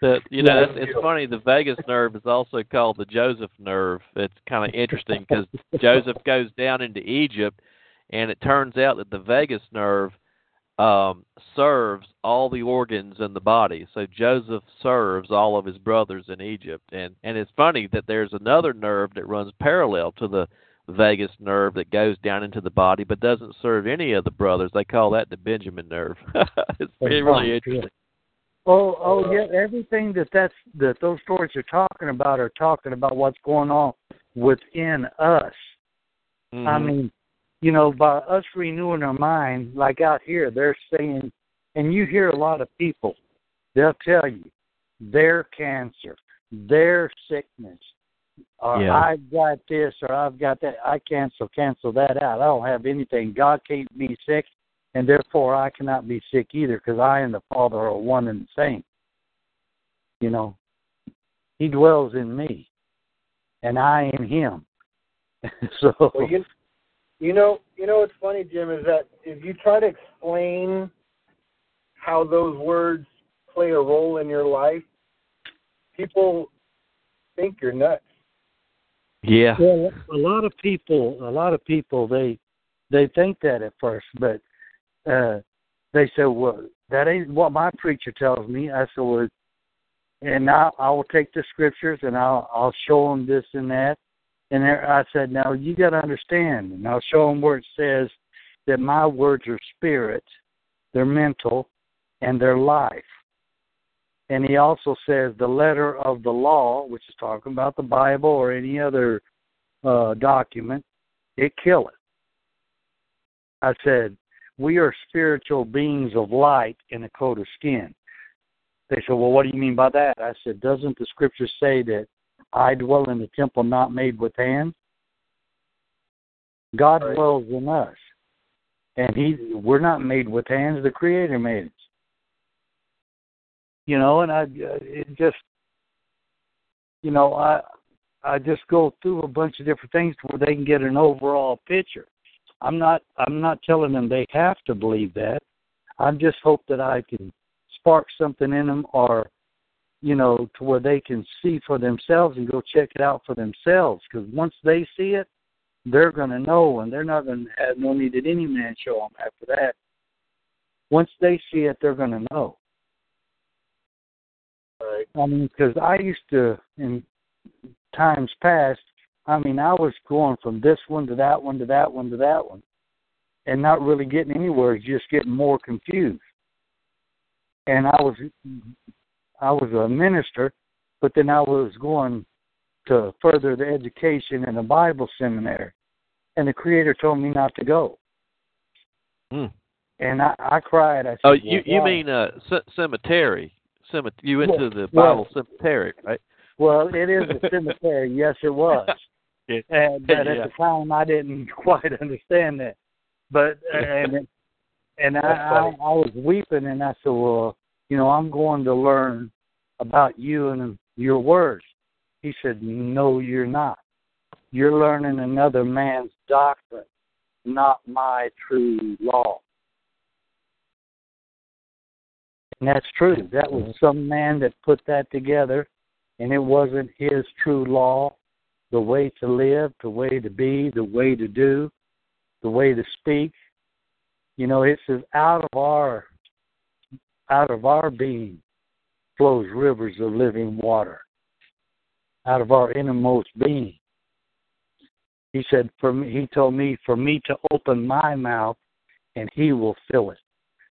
The you know it's, it's funny. The vagus nerve is also called the Joseph nerve. It's kind of interesting because Joseph goes down into Egypt, and it turns out that the vagus nerve um, serves all the organs in the body. So Joseph serves all of his brothers in Egypt, and and it's funny that there's another nerve that runs parallel to the vagus nerve that goes down into the body, but doesn't serve any of the brothers. They call that the Benjamin nerve. it's really, interesting. Oh, oh yeah. Everything that that's that those stories are talking about are talking about what's going on within us. I Mhm. mean, you know, by us renewing our mind, like out here, they're saying, and you hear a lot of people, they'll tell you their cancer, their sickness, or Yeah. I've got this or I've got that. I cancel, cancel that out. I don't have anything. God can't be sick, and therefore I cannot be sick either because I and the Father are one and the same. You know, He dwells in me, and I in Him. so Well, you, you know, you know what's funny, Jim, is that if you try to explain how those words play a role in your life, people think you're nuts. Yeah. Well, a lot of people, a lot of people, they they think that at first, but uh they say, "Well, that ain't what my preacher tells me." I said, "Well," and now I will take the scriptures and I'll I'll show them this and that, and I said, "Now you got to understand," and I'll show them where it says that my words are spirit, they're mental, and they're life. And he also says the letter of the law, which is talking about the Bible or any other uh, document, it killeth. I said, we are spiritual beings of light in a coat of skin. They said, well, what do you mean by that? I said, doesn't the scripture say that I dwell in the temple not made with hands? God Right. dwells in us. And he we're not made with hands, the creator made us. You know, and I uh, it just you know, I I just go through a bunch of different things where they can get an overall picture. I'm not I'm not telling them they have to believe that. I just hope that I can spark something in them or you know to where they can see for themselves and go check it out for themselves because once they see it they're going to know and they're not going to have no need that any man show them after that once they see it they're going to know Right. I mean, because I used to, in times past, I mean, I was going from this one to that one to that one to that one, and not really getting anywhere, just getting more confused. And I was, I was a minister, but then I was going to further the education in a Bible seminary, and the Creator told me not to go. Hmm. And I, I cried. I said, Oh, well, you you why? mean uh c- cemetery? Cemet- you went Well, to the well- Bible cemetery, right? Well, it is a cemetery. yes, it was. Yeah. And, but Yeah. at the time, I didn't quite understand that. But and and I, I I was weeping, and I said, "Well, you know, I'm going to learn about you and your words." He said, "No, you're not. You're learning another man's doctrine, not my true law." And that's true. That was mm-hmm. some man that put that together, and it wasn't his true law, the way to live, the way to be, the way to do, the way to speak. You know, it says out of our out of our being flows rivers of living water. Out of our innermost being. He said for me he told me for me to open my mouth and he will fill it.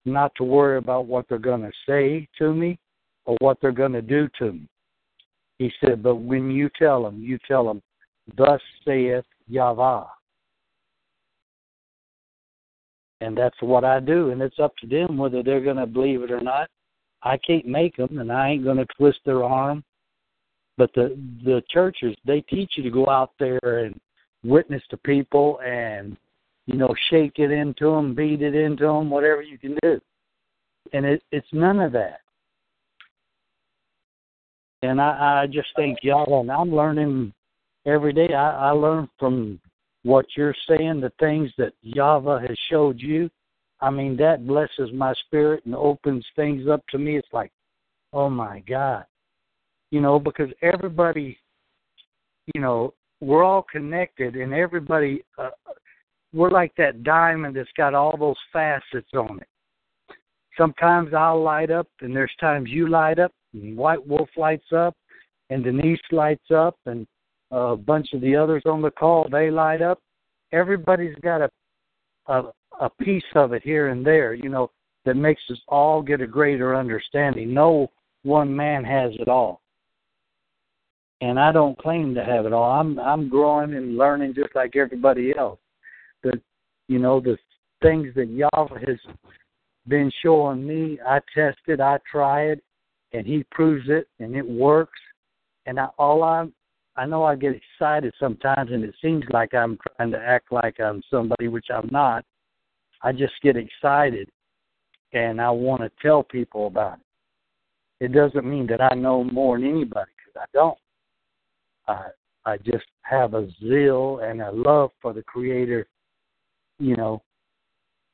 Not to worry about what they're gonna say to me or what they're gonna do to me. He said, but when you tell them, you tell them, thus saith Yahweh. And that's what I do, and it's up to them whether they're going to believe it or not. I can't make them, and I ain't going to twist their arm. But the the churches they teach you to go out there and witness to people, and you know shake it into them, beat it into them, whatever you can do. And it it's none of that. And I, I just think y'all, and I'm learning every day. I, I learn from what you're saying, the things that Yahweh has showed you. I mean, that blesses my spirit and opens things up to me. It's like, oh my God. You know, because everybody, you know, we're all connected and everybody, uh, we're like that diamond that's got all those facets on it. Sometimes I'll light up, and there's times you light up, and White Wolf lights up, and Denise lights up, and a bunch of the others on the call they light up. Everybody's got a a, a piece of it here and there, you know, that makes us all get a greater understanding. No one man has it all, and I don't claim to have it all. I'm I'm growing and learning just like everybody else. The you know the things that Yahweh has been showing me, I test it, I try it, and He proves it, and it works. And I, all I'm I know I get excited sometimes, and it seems like I'm trying to act like I'm somebody, which I'm not. I just get excited, and I want to tell people about it. It doesn't mean that I know more than anybody, because I don't. I I just have a zeal and a love for the Creator, you know,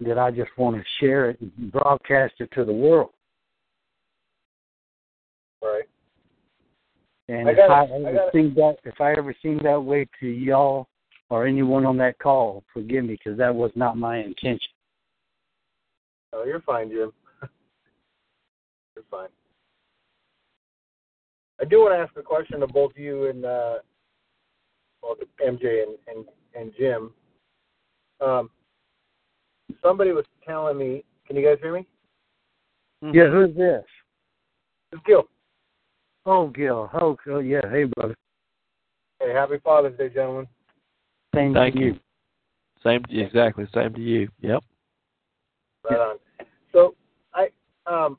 that I just want to share it and broadcast it to the world. Right. And I if I I ever seem that if I ever seem that way to y'all or anyone on that call, forgive me because that was not my intention. Oh, you're fine, Jim. you're fine. I do want to ask a question to both you and uh, well, MJ and and, and Jim. Um, somebody was telling me. Can you guys hear me? Yeah, who's this? It's Gil. Oh, Gil. Oh, oh, yeah. Hey, brother. Hey, happy Father's Day, gentlemen. Same Thank to you. you. Same exactly, same to you. Yep. Right on. So I um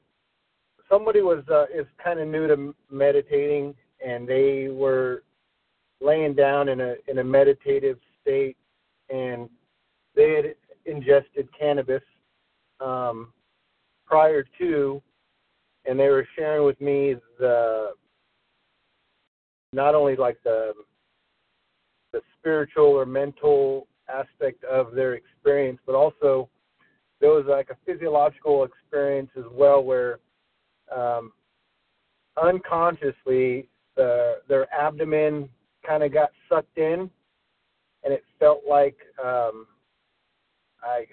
somebody was uh, is kind of new to meditating and they were laying down in a in a meditative state and they had ingested cannabis um prior to and they were sharing with me the not only like the the spiritual or mental aspect of their experience but also there was like a physiological experience as well where um, unconsciously the, their abdomen kind of got sucked in and it felt like um, I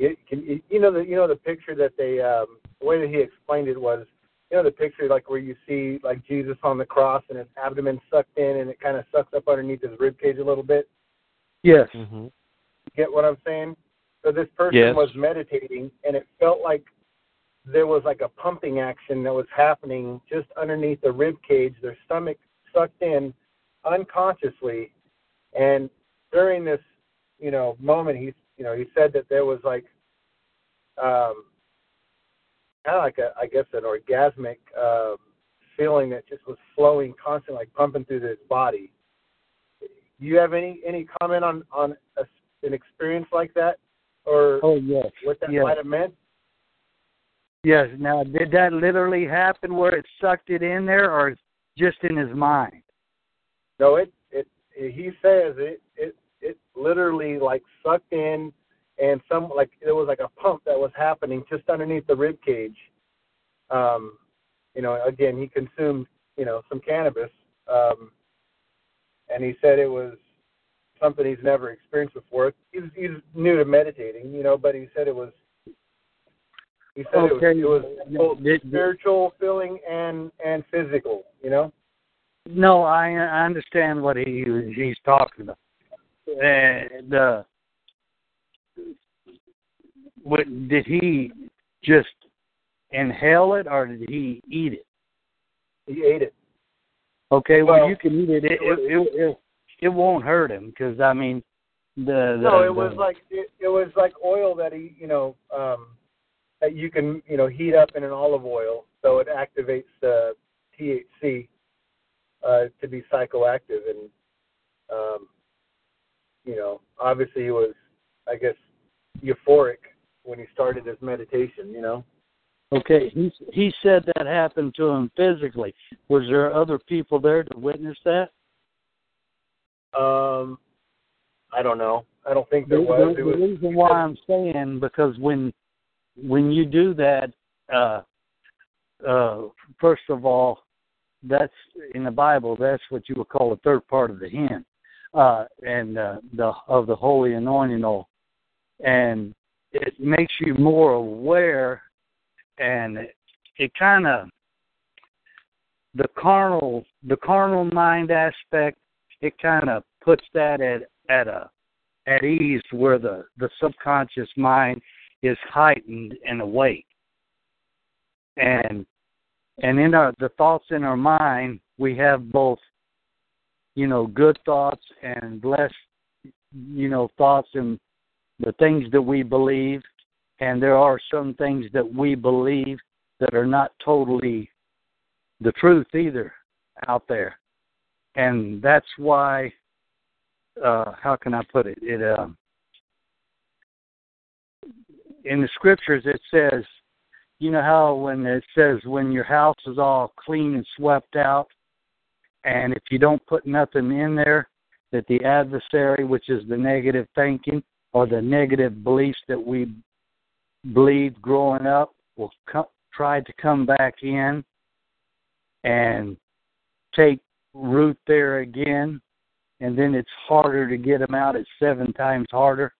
you, can, you know the you know the picture that they um, the way that he explained it was you know the picture like where you see like Jesus on the cross and his abdomen sucked in and it kind of sucks up underneath his rib cage a little bit. Yes. Mm-hmm. Get what I'm saying? So this person Yes. was meditating and it felt like there was like a pumping action that was happening just underneath the rib cage, their stomach sucked in unconsciously. And during this, you know, moment he you know, he said that there was like um kind of like a I guess an orgasmic um feeling that just was flowing constantly like pumping through his body. Do you have any any comment on on a, an experience like that or Oh yes. what that yes. might have meant? Yes. Now, did that literally happen where it sucked it in there, or just in his mind? No, it it he says it it it literally like sucked in and some like there was like a pump that was happening just underneath the rib cage. Um, you know, again, he consumed you know some cannabis, um, and he said it was something he's never experienced before. He's he's new to meditating, you know, but he said it was. He said Okay. it was, it was both did- spiritual feeling and and physical, you know. No, I I understand what he he's talking about. And uh, what did he just inhale it, or did he eat it? He ate it. Okay, well, Well, you can eat it. It it it, it, it won't hurt him because I mean, the, the No, it the- was like it, it was like oil that he, you know, um, that you can, you know, heat up in an olive oil, so it activates the THC uh, to be psychoactive, and um, you know, obviously he was, I guess, euphoric when he started his meditation. You know, Okay, he he said that happened to him physically. Was there other people there to witness that? um, I don't know. I don't think The, was. the, It was reason why I'm saying because when when you do that, uh, uh, first of all, that's in the Bible. That's what you would call a third part of the hin, uh, and uh, the of the holy anointing oil, and it makes you more aware, and it, it kind of the carnal the carnal mind aspect. It kind of puts that at at a at ease where the the subconscious mind is heightened and awake and and in our the thoughts in our mind we have both you know good thoughts and blessed you know thoughts and the things that we believe. And there are some things that we believe that are not totally the truth either out there. And that's why uh how can i put it? It um in the scriptures it says you know how when it says when your house is all clean and swept out and if you don't put nothing in there that the adversary which is the negative thinking or the negative beliefs that we believed growing up will try to come back in and take root there again. And then it's harder to get them out. It's seven times harder.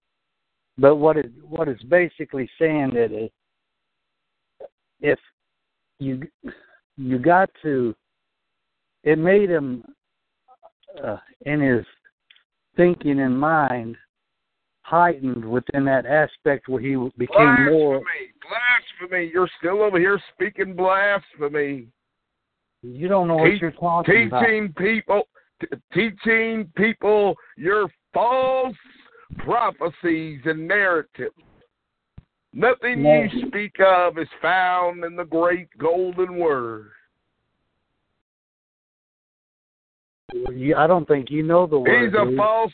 But what it what it's basically saying that it, if you you got to it made him uh, in his thinking and mind heightened within that aspect where he became more Blasphemy! Blasphemy! You're still over here speaking blasphemy. you don't know what Teach- you're talking about Teaching people, t- teaching people your false prophecies and narratives. Nothing No. you speak of is found in the great golden word. You- I don't think you know the word. He's a dude. false.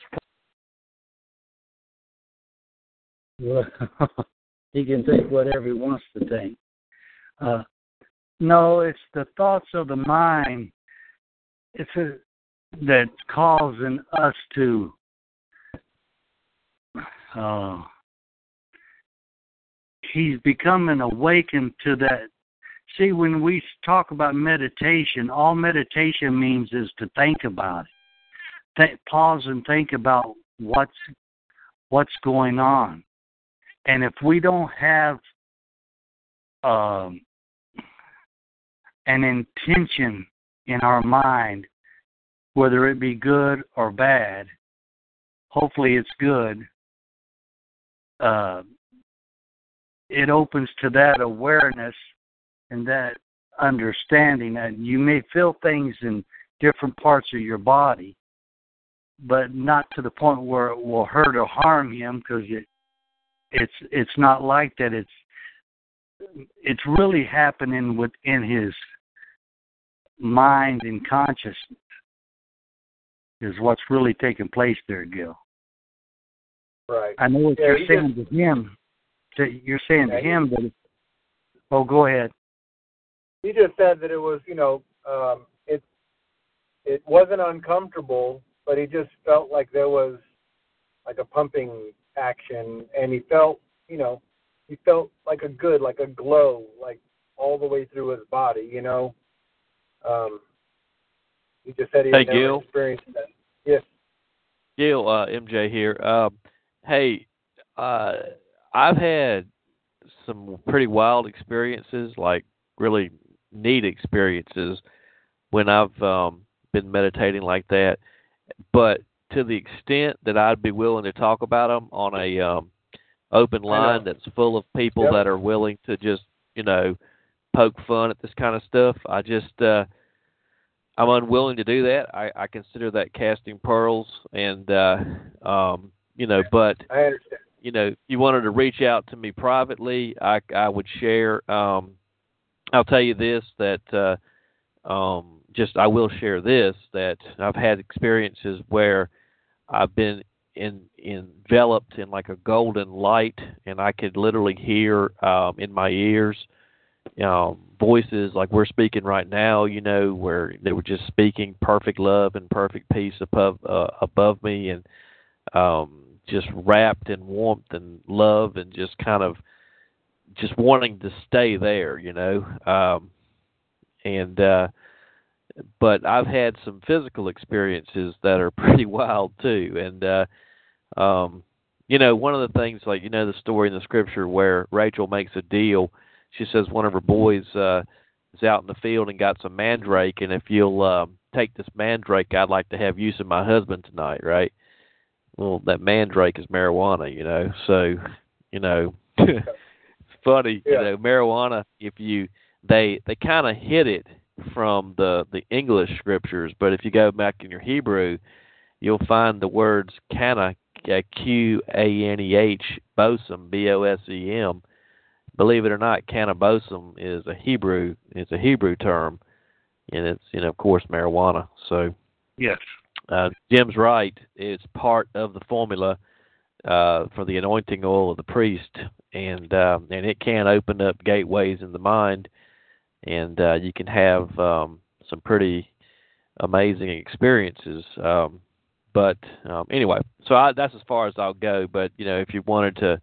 he can think whatever he wants to think. Uh, no, it's the thoughts of the mind. It's a, that's causing us to. Uh, he's becoming awakened to that. See, when we talk about meditation, all meditation means is to think about it. Th- pause and think about what's what's going on. And if we don't have um, an intention in our mind, whether it be good or bad, hopefully it's good, uh, it opens to that awareness and that understanding. And you may feel things in different parts of your body, but not to the point where it will hurt or harm him because it it's it's not like that. It's it's really happening within his mind and consciousness is what's really taking place there, Gil. Right. I know what Yeah, you're saying to him. To, you're saying Yeah, to him that. Oh, go ahead. He just said that it was, you know, um, it it wasn't uncomfortable, but he just felt like there was like a pumping action, and he felt, you know, he felt like a good, like a glow, like all the way through his body, you know. Um, he just said he Hey, never Gil. experienced that. Yes. Gil, uh, MJ here. Um, hey, uh, I've had some pretty wild experiences, like really neat experiences, when I've um, been meditating like that. But to the extent that I'd be willing to talk about them on a um, open line that's full of people Yep. that are willing to just, you know, poke fun at this kind of stuff, I just uh, I'm unwilling to do that. I, I consider that casting pearls, and uh, um, you know, but I understand. you know, if you wanted to reach out to me privately, I I would share. Um, I'll tell you this that uh, um, just I will share this that I've had experiences where I've been in enveloped in like a golden light, and I could literally hear um, in my ears um, voices like we're speaking right now. You know, where they were just speaking perfect love and perfect peace above uh, above me, and um, just wrapped in warmth and love, and just kind of just wanting to stay there. You know, um, and uh, but I've had some physical experiences that are pretty wild too, and uh, um, you know, one of the things like you know the story in the scripture where Rachel makes a deal. She says one of her boys uh, is out in the field and got some mandrake, and if you'll um, take this mandrake, I'd like to have use of my husband tonight, right? Well, that mandrake is marijuana, you know. So, you know, funny, Yeah. you know, marijuana. If you they they kind of hit it from the the English scriptures, but if you go back in your Hebrew, you'll find the words qaneh Q A N E H bosem B O S E M. Believe it or not, cannabosum is a Hebrew it's a Hebrew term, and it's you know of course marijuana. So Yes. uh, Jim's right. It's part of the formula uh, for the anointing oil of the priest, and um, and it can open up gateways in the mind, and uh, you can have um, some pretty amazing experiences. Um, but um, anyway, so I, that's as far as I'll go. But you know, if you wanted to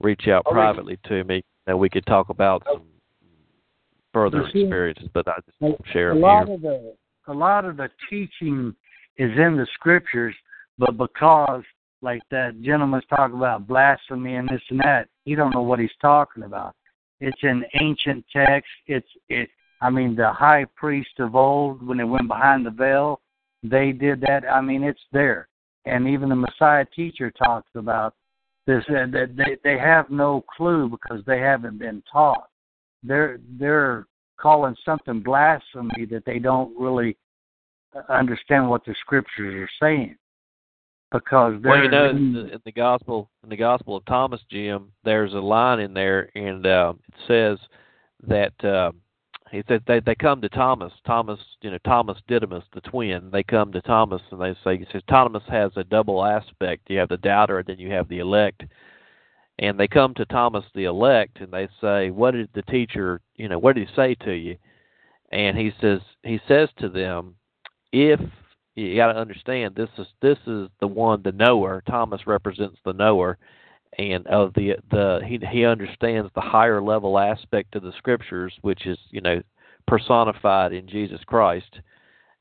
reach out privately to me, then we could talk about some further see, experiences. But I just won't share a lot here. of the a lot of the teaching is in the scriptures, but because like that gentleman's talking about blasphemy and this and that, he don't know what he's talking about. It's an ancient text. It's it. I mean, the high priest of old, when they went behind the veil, they did that. I mean, it's there, and even the Messiah teacher talks about this. uh, That they they have no clue because they haven't been taught. They're they're calling something blasphemy that they don't really understand what the scriptures are saying because Well, you know, in the, in the gospel, in the Gospel of Thomas, Jim, there's a line in there, and uh, it says that uh, he said they they come to Thomas, Thomas, you know, Thomas Didymus, the twin. They come to Thomas, and they say, he says Thomas has a double aspect. You have the doubter, and then you have the elect. And they come to Thomas the elect, and they say, "What did the teacher, you know, what did he say to you?" And he says, he says to them, if you got to understand this is this is the one the knower. Thomas represents the knower and of the the he he understands the higher level aspect of the scriptures which is you know personified in jesus christ.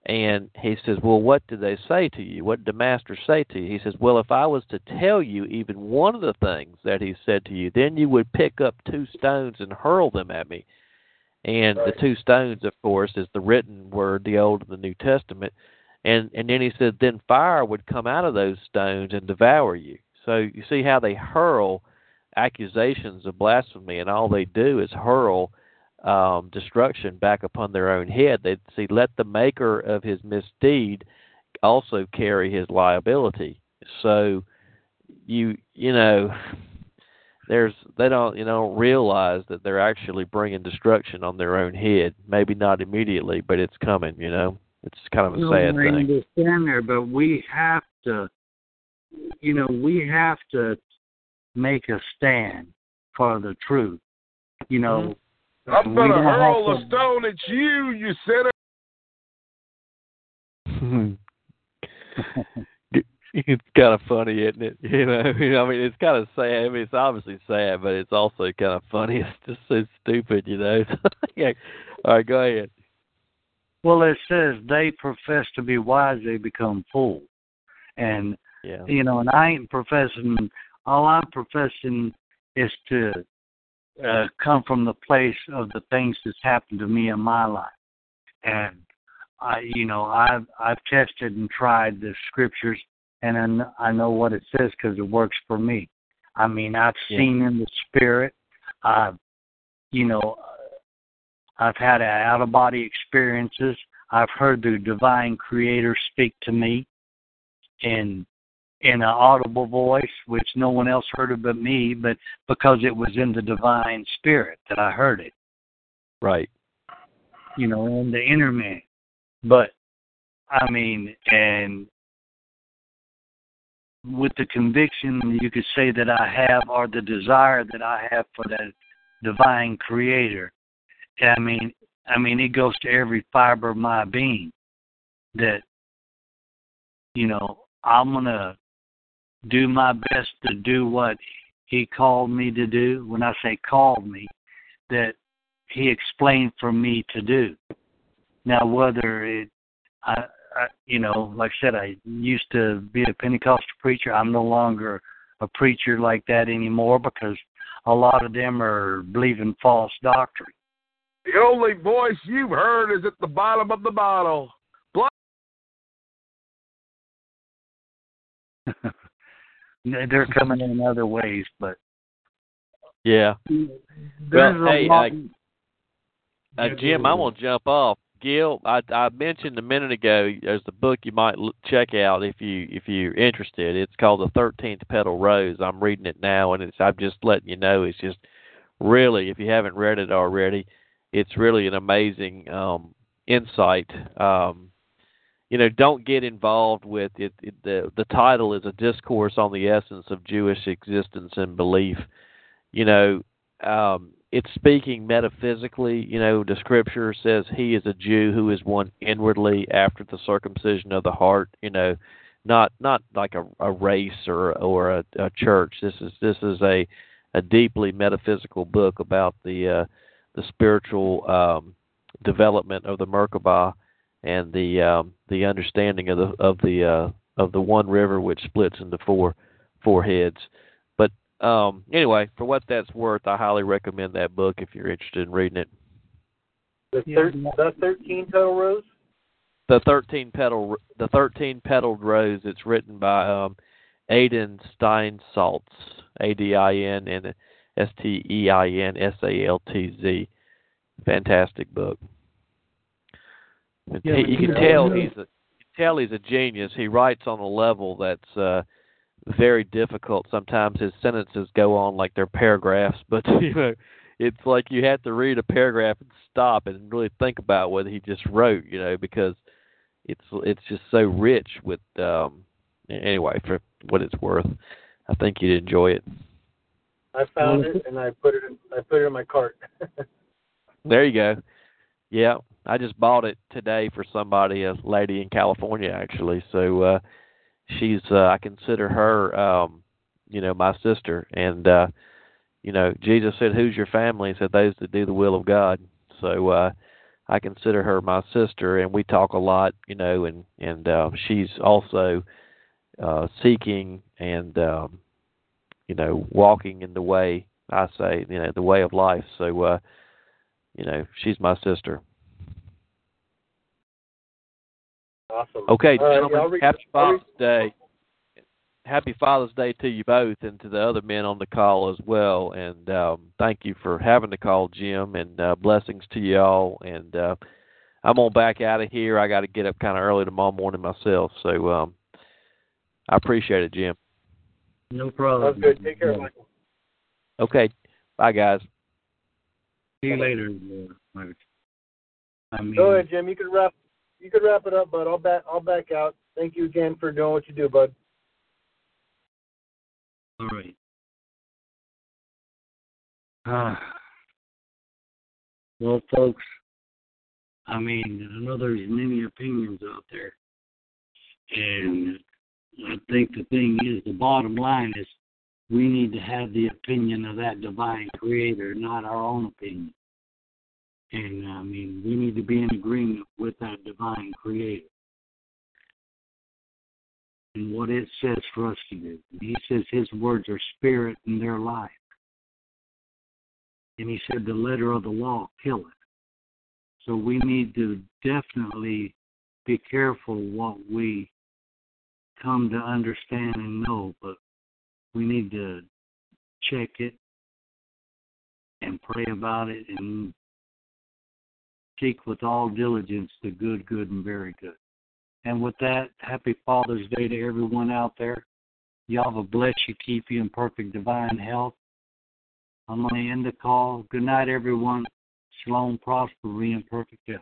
And he says well what did they say to you? What did the master say to you? He says well if i was to tell you even one of the things that he said to you then you would pick up two stones and hurl them at me. And Right. the two stones, of course, is the written word, the Old and the New Testament. And and then he said, then fire would come out of those stones and devour you. So you see how they hurl accusations of blasphemy, and all they do is hurl um, destruction back upon their own head. They see, let the maker of his misdeed also carry his liability. So you you know there's they don't you know realize that they're actually bringing destruction on their own head. Maybe not immediately, but it's coming. You know, it's kind of a No, sad I thing. understand there, but we have to, you know, we have to make a stand for the truth. You know, mm-hmm. I'm we gonna hurl have a stone at you, you sinner. it's kind of funny, isn't it? You know, I mean, it's kind of sad. I mean, it's obviously sad, but it's also kind of funny. It's just so stupid, you know. yeah. All right, go ahead. Well, it says they profess to be wise, they become fools. And Yeah. you know, and I ain't professing. All I'm professing is to uh, come from the place of the things that's happened to me in my life, and I, you know, I've I've tested and tried the scriptures, and I, kn- I know what it says because it works for me. I mean, I've Yeah. seen in the spirit. I've, you know, I've had out of body experiences. I've heard the divine creator speak to me in in an audible voice, which no one else heard it but me, but because it was in the divine spirit that I heard it, Right. you know, in the inner man. But I mean, and with the conviction you could say that I have, or the desire that I have for that divine creator, I mean, I mean, it goes to every fiber of my being that, you know, I'm gonna do my best to do what he called me to do. When I say called me, that he explained for me to do. Now, whether it, I, I, you know, like I said, I used to be a Pentecostal preacher. I'm no longer a preacher like that anymore because a lot of them are believing false doctrine. The only voice you've heard is at the bottom of the bottle. They're coming in other ways, but Yeah. there's Well, hey, lot. uh, Uh, Jim, I'm gonna jump off. Gil, I, I mentioned a minute ago. There's a book you might l- check out if you if you're interested. It's called The Thirteenth Petal Rose. I'm reading it now, and it's I'm just letting you know. It's just really, if you haven't read it already, it's really an amazing um, insight. Um, you know, don't get involved with it, it. The the title is a discourse on the essence of Jewish existence and belief. You know, um, it's speaking metaphysically. You know, the scripture says he is a Jew who is one inwardly after the circumcision of the heart. You know, not not like a, a race or or a, a church. This is this is a a deeply metaphysical book about the uh, the spiritual um, development of the Merkabah and the um, the understanding of the of the uh, of the one river which splits into four four heads. But um, anyway, for what that's worth, I highly recommend that book if you're interested in reading it. The, thir- the 13 petal rose? The thirteen petal the thirteen petaled rose. It's written by um, Adin Steinsaltz, A D I N and S T E I N S A L T Z. Fantastic book. Yeah, He- you can tell he's a tell he's a genius. He writes on a level that's uh very difficult. Sometimes his sentences go on like they're paragraphs, but you know, it's like you have to read a paragraph and stop and really think about what he just wrote, you know, because it's it's just so rich with um anyway, for what it's worth. I think you'd enjoy it. I found it and I put it in, I put it in my cart. There you go. Yeah, I just bought it today for somebody, a lady in California actually. So uh she's uh I consider her um you know my sister and uh you know Jesus said who's your family? He said those that do the will of God. So uh I consider her my sister and we talk a lot, you know, and and uh she's also uh seeking and um you know walking in the way I say, you know, the way of life. So uh you know, she's my sister. Awesome. Okay, All right, gentlemen, I'll happy Father's Day. Happy Father's Day to you both and to the other men on the call as well. And um, thank you for having the call, Jim, and uh, blessings to you all. And uh, I'm going to back out of here. I got to get up kind of early tomorrow morning myself. So um, I appreciate it, Jim. No problem. Sounds good. Take care, Michael. Okay. Bye, guys. See you later. uh, I mean, Go ahead, Jim. You could wrap. You could wrap it up, bud. I'll back. I'll back out. Thank you again for doing what you do, bud. All right. Ah. Well, folks, I mean, I know there's many opinions out there. And I think the thing is, the bottom line is we need to have the opinion of that divine creator, not our own opinion. And I mean, we need to be in agreement with that divine creator and what it says for us to do. He says his words are spirit and they're life. And he said the letter of the law kill it. So we need to definitely be careful what we come to understand and know, but we need to check it and pray about it and seek with all diligence the good, good, and very good. And with that, happy Father's Day to everyone out there. Y'all will bless you, keep you in perfect divine health. I'm going to end the call. Good night, everyone. Shalom, prosper, be in perfect health.